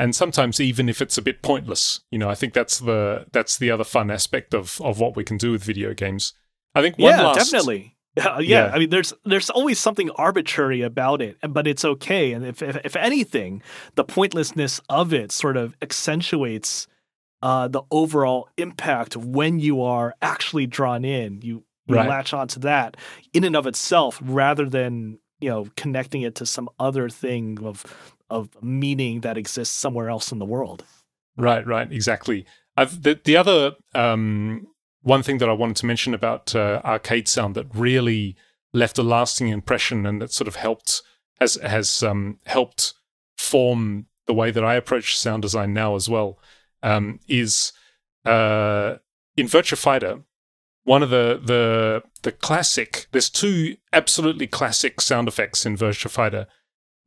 And sometimes even if it's a bit pointless, you know, I think that's the that's the other fun aspect of of what we can do with video games. I think one yeah, last, definitely. Yeah, yeah, yeah. I mean, there's there's always something arbitrary about it, but it's okay. And if if, if anything, the pointlessness of it sort of accentuates uh, the overall impact when you are actually drawn in. You, you right. latch onto that in and of itself, rather than you know connecting it to some other thing of of meaning that exists somewhere else in the world. Right, right, exactly. I've, the the other um, one thing that I wanted to mention about uh, arcade sound that really left a lasting impression and that sort of helped has has um, helped form the way that I approach sound design now as well um, is uh, in Virtua Fighter. One of the the the classic. There's two absolutely classic sound effects in Virtua Fighter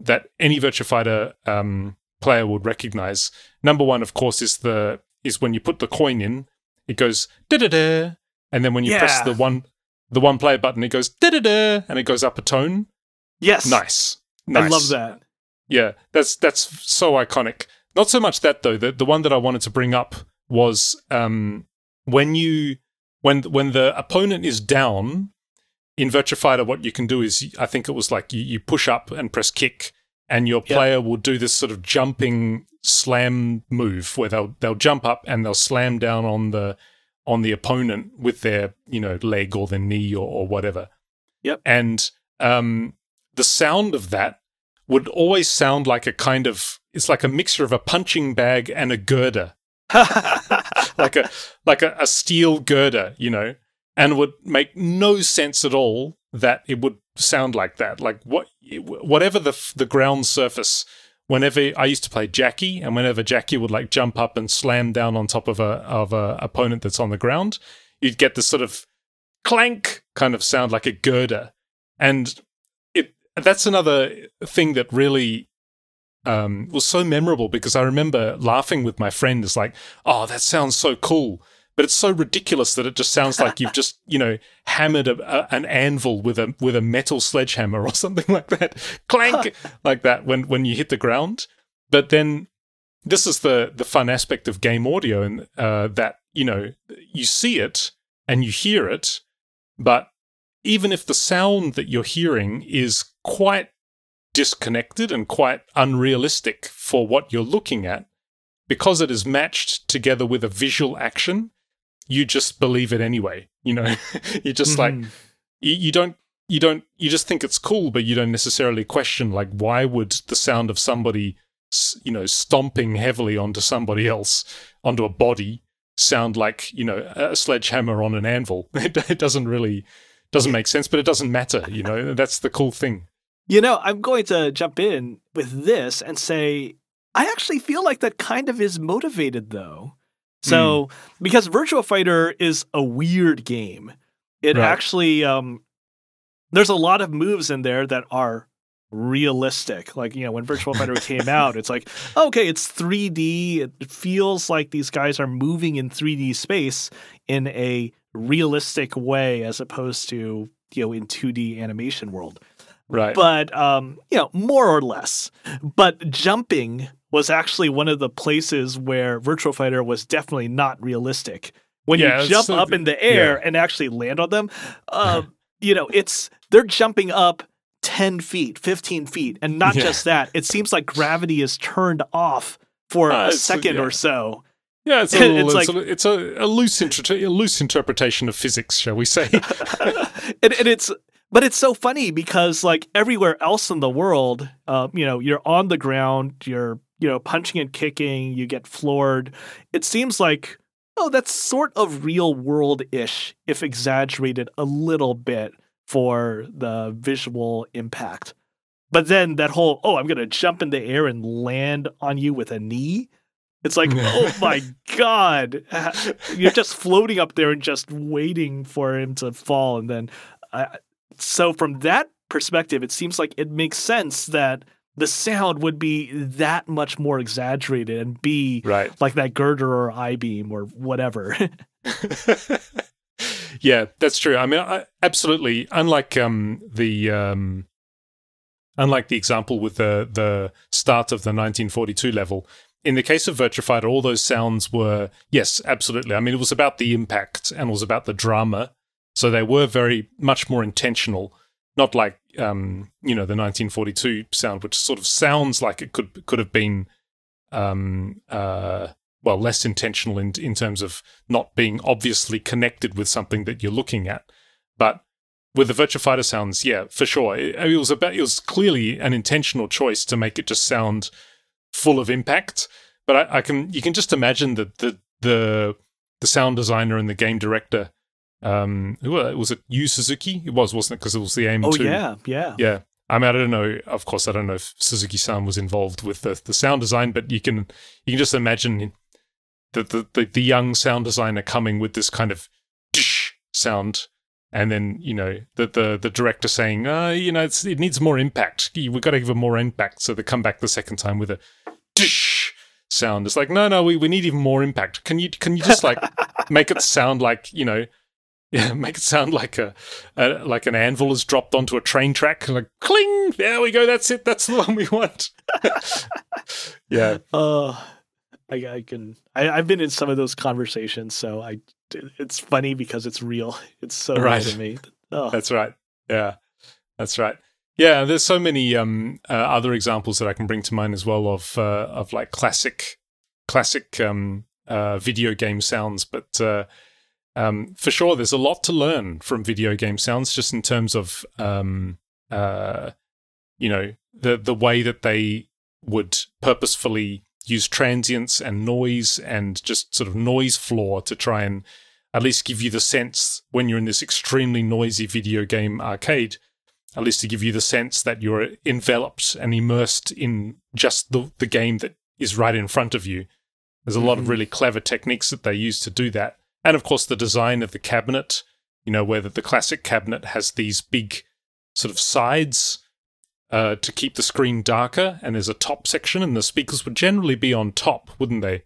that any Virtua Fighter um, player would recognize. Number one, of course, is the is when you put the coin in, it goes da da da, and then when you yeah. press the one the one player button, it goes da da da, and it goes up a tone. Yes, nice, nice. I love that. Yeah, that's that's so iconic. Not so much that though. The the one that I wanted to bring up was um, when you when when the opponent is down in Virtua Fighter. What you can do is, I think it was like you, you push up and press kick, and your player yep. will do this sort of jumping slam move where they'll they'll jump up and they'll slam down on the on the opponent with their you know leg or their knee or, or whatever. Yep. And um, the sound of that would always sound like a kind of it's like a mixture of a punching bag and a girder. like a like a, a steel girder, you know, and would make no sense at all that it would sound like that. Like what whatever the the ground surface whenever I used to play Jackie, and whenever Jackie would like jump up and slam down on top of a of a opponent that's on the ground, you'd get this sort of clank kind of sound like a girder, and it that's another thing that really um, was so memorable because I remember laughing with my friend. It's like, oh, that sounds so cool. But it's so ridiculous that it just sounds like you've just, you know, hammered a, a, an anvil with a with a metal sledgehammer or something like that, clank like that when when you hit the ground. But then this is the the fun aspect of game audio, and uh, that you know you see it and you hear it, but even if the sound that you're hearing is quite disconnected and quite unrealistic for what you're looking at, because it is matched together with a visual action, you just believe it anyway. You know, you're just mm-hmm. like, you, you don't, you don't, you just think it's cool, but you don't necessarily question, like, why would the sound of somebody, you know, stomping heavily onto somebody else, onto a body, sound like, you know, a sledgehammer on an anvil? It, it doesn't really, doesn't make sense, but it doesn't matter. You know, that's the cool thing. You know, I'm going to jump in with this and say, I actually feel like that kind of is motivated though. So, mm. because Virtua Fighter is a weird game, it right. actually, um, there's a lot of moves in there that are realistic. Like, you know, when Virtual Fighter came out, it's like, okay, it's 3D. It feels like these guys are moving in 3D space in a realistic way as opposed to, you know, in 2D animation world. Right. But um, you know, more or less. But jumping was actually one of the places where Virtual Fighter was definitely not realistic. When yeah, you jump so, up in the air yeah. and actually land on them, uh, you know, it's they're jumping up 10 feet, 15 feet. And not yeah. just that, it seems like gravity is turned off for uh, a second or so. Yeah, it's a, little, it's, like, a, it's a, a loose inter- a loose interpretation of physics, shall we say? and, and, it's but it's so funny because like everywhere else in the world, uh, you know, you're on the ground, you're you know punching and kicking, you get floored. It seems like oh, that's sort of real world ish, if exaggerated a little bit for the visual impact. But then that whole oh, I'm gonna jump in the air and land on you with a knee. It's like, oh my god, you're just floating up there and just waiting for him to fall, and then uh, so from that perspective, it seems like it makes sense that the sound would be that much more exaggerated and be right. like that girder or I beam or whatever. yeah, that's true. I mean, I, absolutely. Unlike um, the um, unlike the example with the the start of the 1942 level, in the case of Virtua Fighter, all those sounds were yes, absolutely. I mean, it was about the impact and it was about the drama, so they were very much more intentional. Not like um, you know the 1942 sound, which sort of sounds like it could could have been um, uh, well less intentional in in terms of not being obviously connected with something that you're looking at, but with the Virtua Fighter sounds, yeah, for sure. It, it, was about it was clearly an intentional choice to make it just sound full of impact. But I, I can you can just imagine that the the the sound designer and the game director, um, was it Yu Suzuki? It was, wasn't it? Because it was the aim. Oh yeah, yeah, yeah. I mean, I don't know. Of course, I don't know if Suzuki-san was involved with the, the sound design, but you can you can just imagine the the, the, the young sound designer coming with this kind of sound and then you know the the, the director saying, uh, you know, it needs more impact. We've got to give it more impact. So they come back the second time with a sound. It's like, no, no, we, we need even more impact. Can you can you just like make it sound like you know, yeah, make it sound like a, a like an anvil is dropped onto a train track, like cling. There we go. That's it. That's the one we want. yeah. Uh, I, I can. I, I've been in some of those conversations, so I it's funny because it's real. It's so right to me. Oh. That's right. Yeah, that's right. Yeah, there's so many um, uh, other examples that I can bring to mind as well of uh, of like classic classic um, uh, video game sounds, but uh, um, for sure, there's a lot to learn from video game sounds, just in terms of um, uh, you know the the way that they would purposefully use transients and noise and just sort of noise floor to try and at least give you the sense when you're in this extremely noisy video game arcade, at least to give you the sense that you're enveloped and immersed in just the, the game that is right in front of you. There's a mm-hmm. lot of mm-hmm. really clever techniques that they use to do that. And of course, the design of the cabinet, you know, where the, classic cabinet has these big sort of sides uh, to keep the screen darker, and there's a top section, and the speakers would generally be on top, wouldn't they?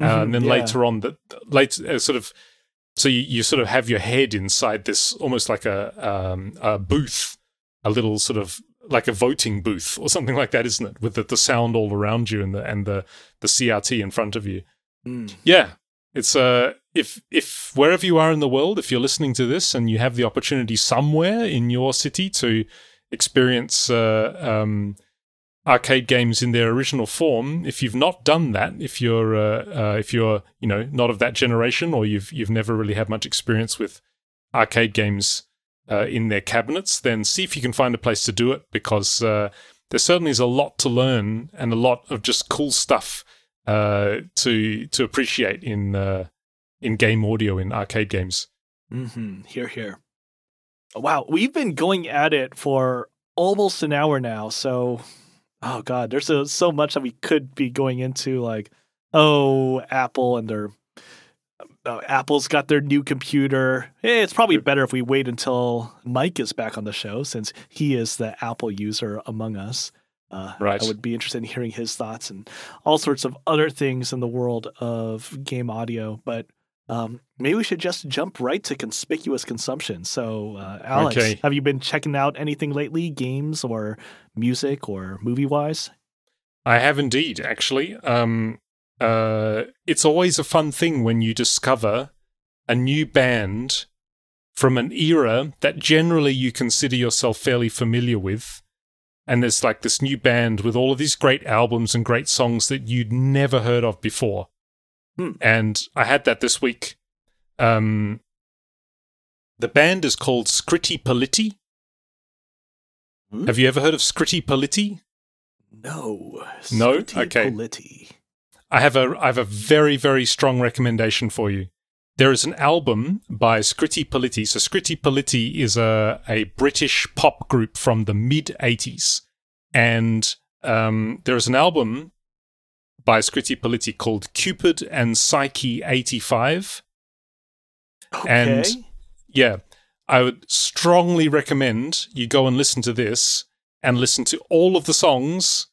Mm-hmm, uh, and then yeah. later on, that later uh, sort of so you, you sort of have your head inside this almost like a, um, a booth, a little sort of like a voting booth or something like that, isn't it? With the, the sound all around you and the and the the CRT in front of you. Mm. Yeah, it's uh if if wherever you are in the world, if you're listening to this and you have the opportunity somewhere in your city to experience uh, um, arcade games in their original form. If you've not done that, if you're uh, uh, if you're you know not of that generation, or you've you've never really had much experience with arcade games uh, in their cabinets, then see if you can find a place to do it because uh, there certainly is a lot to learn and a lot of just cool stuff uh, to to appreciate in in game audio in arcade games. Mm-hmm. Here, here. Wow, we've been going at it for almost an hour now, so oh god, there's a, so much that we could be going into. Like, oh, Apple and their uh, Apple's got their new computer. Hey, it's probably better if we wait until Mike is back on the show, since he is the Apple user among us. Uh, right. I would be interested in hearing his thoughts and all sorts of other things in the world of game audio. But um, maybe we should just jump right to conspicuous consumption. So, uh, Alex, okay. have you been checking out anything lately, games or music or movie wise? I have indeed, actually. Um, uh, it's always a fun thing when you discover a new band from an era that generally you consider yourself fairly familiar with. And there's like this new band with all of these great albums and great songs that you'd never heard of before. Hmm. And I had that this week. Um, the band is called Scritti Politti. Hmm? Have you ever heard of Scritti Politti? No. No. okay. Politti. I have a I have a very very strong recommendation for you. There is an album by Scritti Politti. So Scritti Politti is a a British pop group from the mid '80s, and um, there is an album by Scritti Politti called Cupid and Psyche 85. Okay. And yeah, I would strongly recommend you go and listen to this and listen to all of the songs.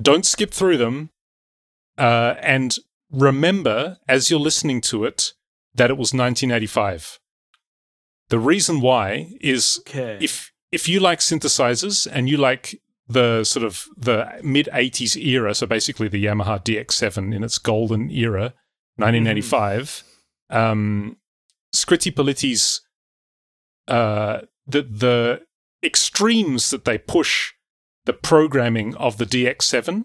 Don't skip through them. Uh, and remember, as you're listening to it, that it was 1985. The reason why is okay. if if you like synthesizers and you like the sort of the mid 80s era, so basically the Yamaha DX7 in its golden era, 1985, mm. um, Scritti Politti's uh, the the extremes that they push the programming of the DX7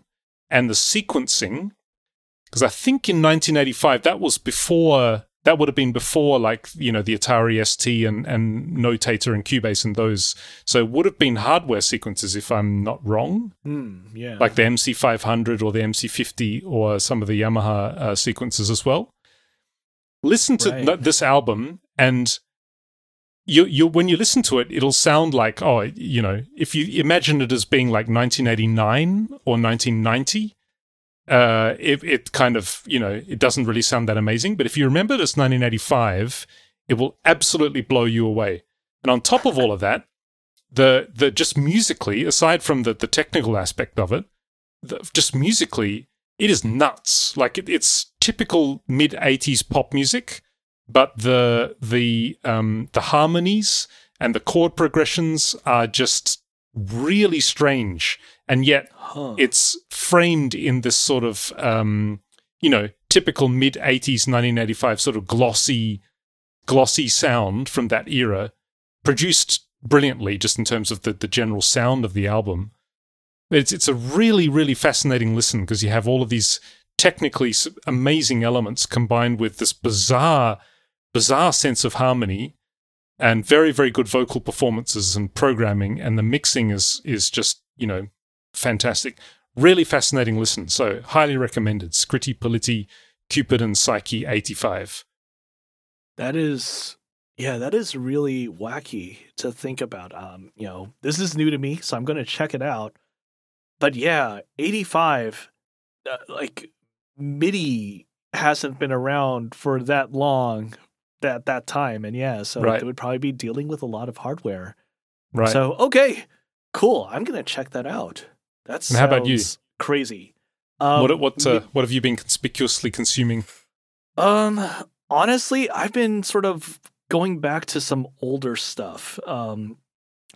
and the sequencing, because I think in 1985 that was before that would have been before like you know the Atari ST and and Notator and Cubase and those. So it would have been hardware sequences if I'm not wrong. Mm, yeah, like the MC500 or the MC50 or some of the Yamaha uh, sequences as well. Listen to right. this album and. You, you, when you listen to it, it'll sound like, oh, you know, if you imagine it as being like 1989 or 1990, uh, it, it kind of, you know, it doesn't really sound that amazing. But if you remember this 1985, it will absolutely blow you away. And on top of all of that, the the just musically, aside from the the technical aspect of it, the, just musically, it is nuts. Like it, it's typical mid 80s pop music, but the the um the harmonies and the chord progressions are just really strange and yet huh. it's framed in this sort of um, you know typical mid 80s 1985 sort of glossy glossy sound from that era produced brilliantly just in terms of the, the general sound of the album it's it's a really really fascinating listen because you have all of these technically amazing elements combined with this bizarre bizarre sense of harmony and very very good vocal performances and programming and the mixing is is just you know fantastic. Really fascinating listen. So highly recommended. Scritti Politti, Cupid and Psyche 85. That is yeah, that is really wacky to think about. Um, you know, this is new to me, so I'm to check it out. But yeah, 85 uh, like MIDI hasn't been around for that long at that time and yeah, so right. it would probably be dealing with a lot of hardware. Right. So, okay. Cool. I'm going to check that out. That's how about you? Crazy. Um, what what uh, what have you been conspicuously consuming? Um, honestly, I've been sort of going back to some older stuff. Um,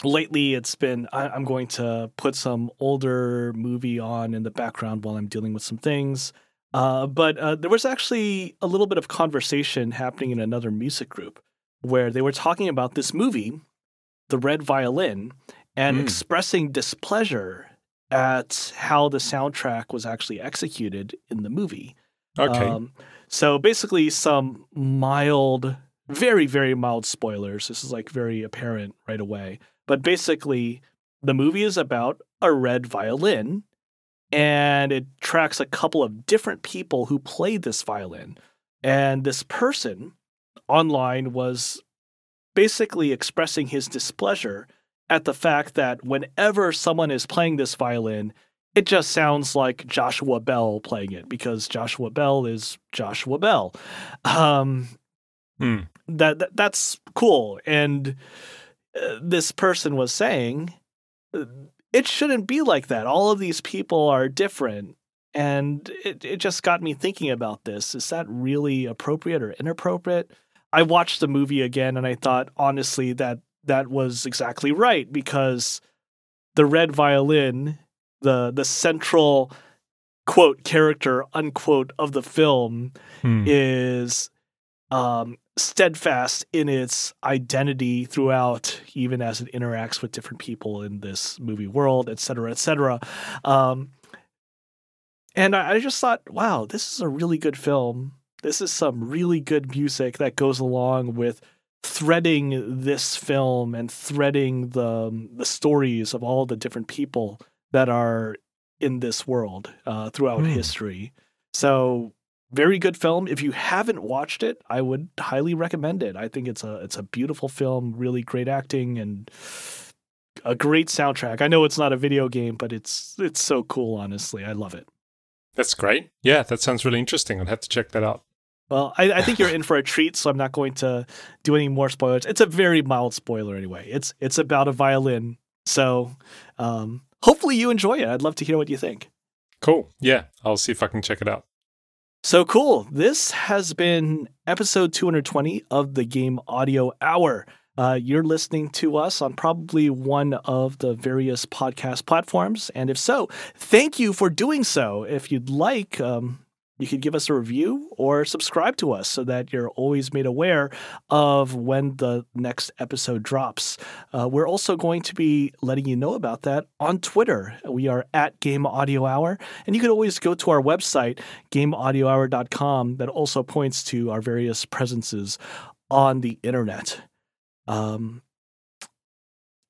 lately, it's been I, am going to put some older movie on in the background while I'm dealing with some things. Uh, but uh, there was actually a little bit of conversation happening in another music group where they were talking about this movie, The Red Violin, and mm. expressing displeasure at how the soundtrack was actually executed in the movie. Okay. Um, so basically, some mild, very, very mild spoilers. This is like very apparent right away. But basically, the movie is about a red violin and it tracks a couple of different people who played this violin. And this person online was basically expressing his displeasure at the fact that whenever someone is playing this violin, it just sounds like Joshua Bell playing it because Joshua Bell is Joshua Bell. Um, hmm. that, that, that's cool, and uh, this person was saying uh, it shouldn't be like that. All of these people are different, and it it just got me thinking about this. Is that really appropriate or inappropriate? I watched the movie again, and I thought honestly that that was exactly right because the red violin, the the central quote character unquote of the film hmm. is um, steadfast in its identity throughout, even as it interacts with different people in this movie world, et cetera, et cetera. Um, and I, I just thought, wow, this is a really good film. This is some really good music that goes along with threading this film and threading the um, the stories of all the different people that are in this world uh, throughout mm. history. So very good film. If you haven't watched it, I would highly recommend it. I think it's a it's a beautiful film, really great acting and a great soundtrack. I know it's not a video game, but it's it's so cool. Honestly, I love it. That's great. Yeah, that sounds really interesting. I'll have to check that out. Well, I, I, think you're in for a treat, so I'm not going to do any more spoilers. It's a very mild spoiler anyway. It's it's about a violin, so um, hopefully you enjoy it. I'd love to hear what you think. Cool. Yeah, I'll see if I can check it out. So cool. This has been episode 220 of the Game Audio Hour. uh, you're listening to us on probably one of the various podcast platforms. And if so, thank you for doing so. If you'd like, um, you could give us a review or subscribe to us so that you're always made aware of when the next episode drops. Uh, we're also going to be letting you know about that on Twitter. We are at Game Audio Hour, and you can always go to our website, gameaudiohour.com, that also points to our various presences on the internet. Um,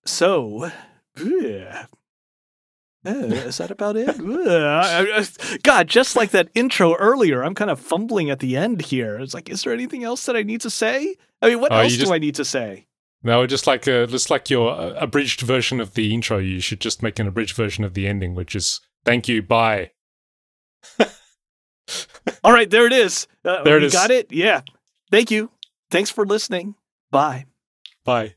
so, yeah, is that about it? God, just like that intro earlier, I'm kind of fumbling at the end here. It's like, is there anything else that I need to say? I mean, what oh, else just, do I need to say? No, just like a, just like your uh, abridged version of the intro, you should just make an abridged version of the ending, which is "Thank you, bye." All right, there it is. Uh, there it is. Got it. Yeah. Thank you. Thanks for listening. Bye. Bye.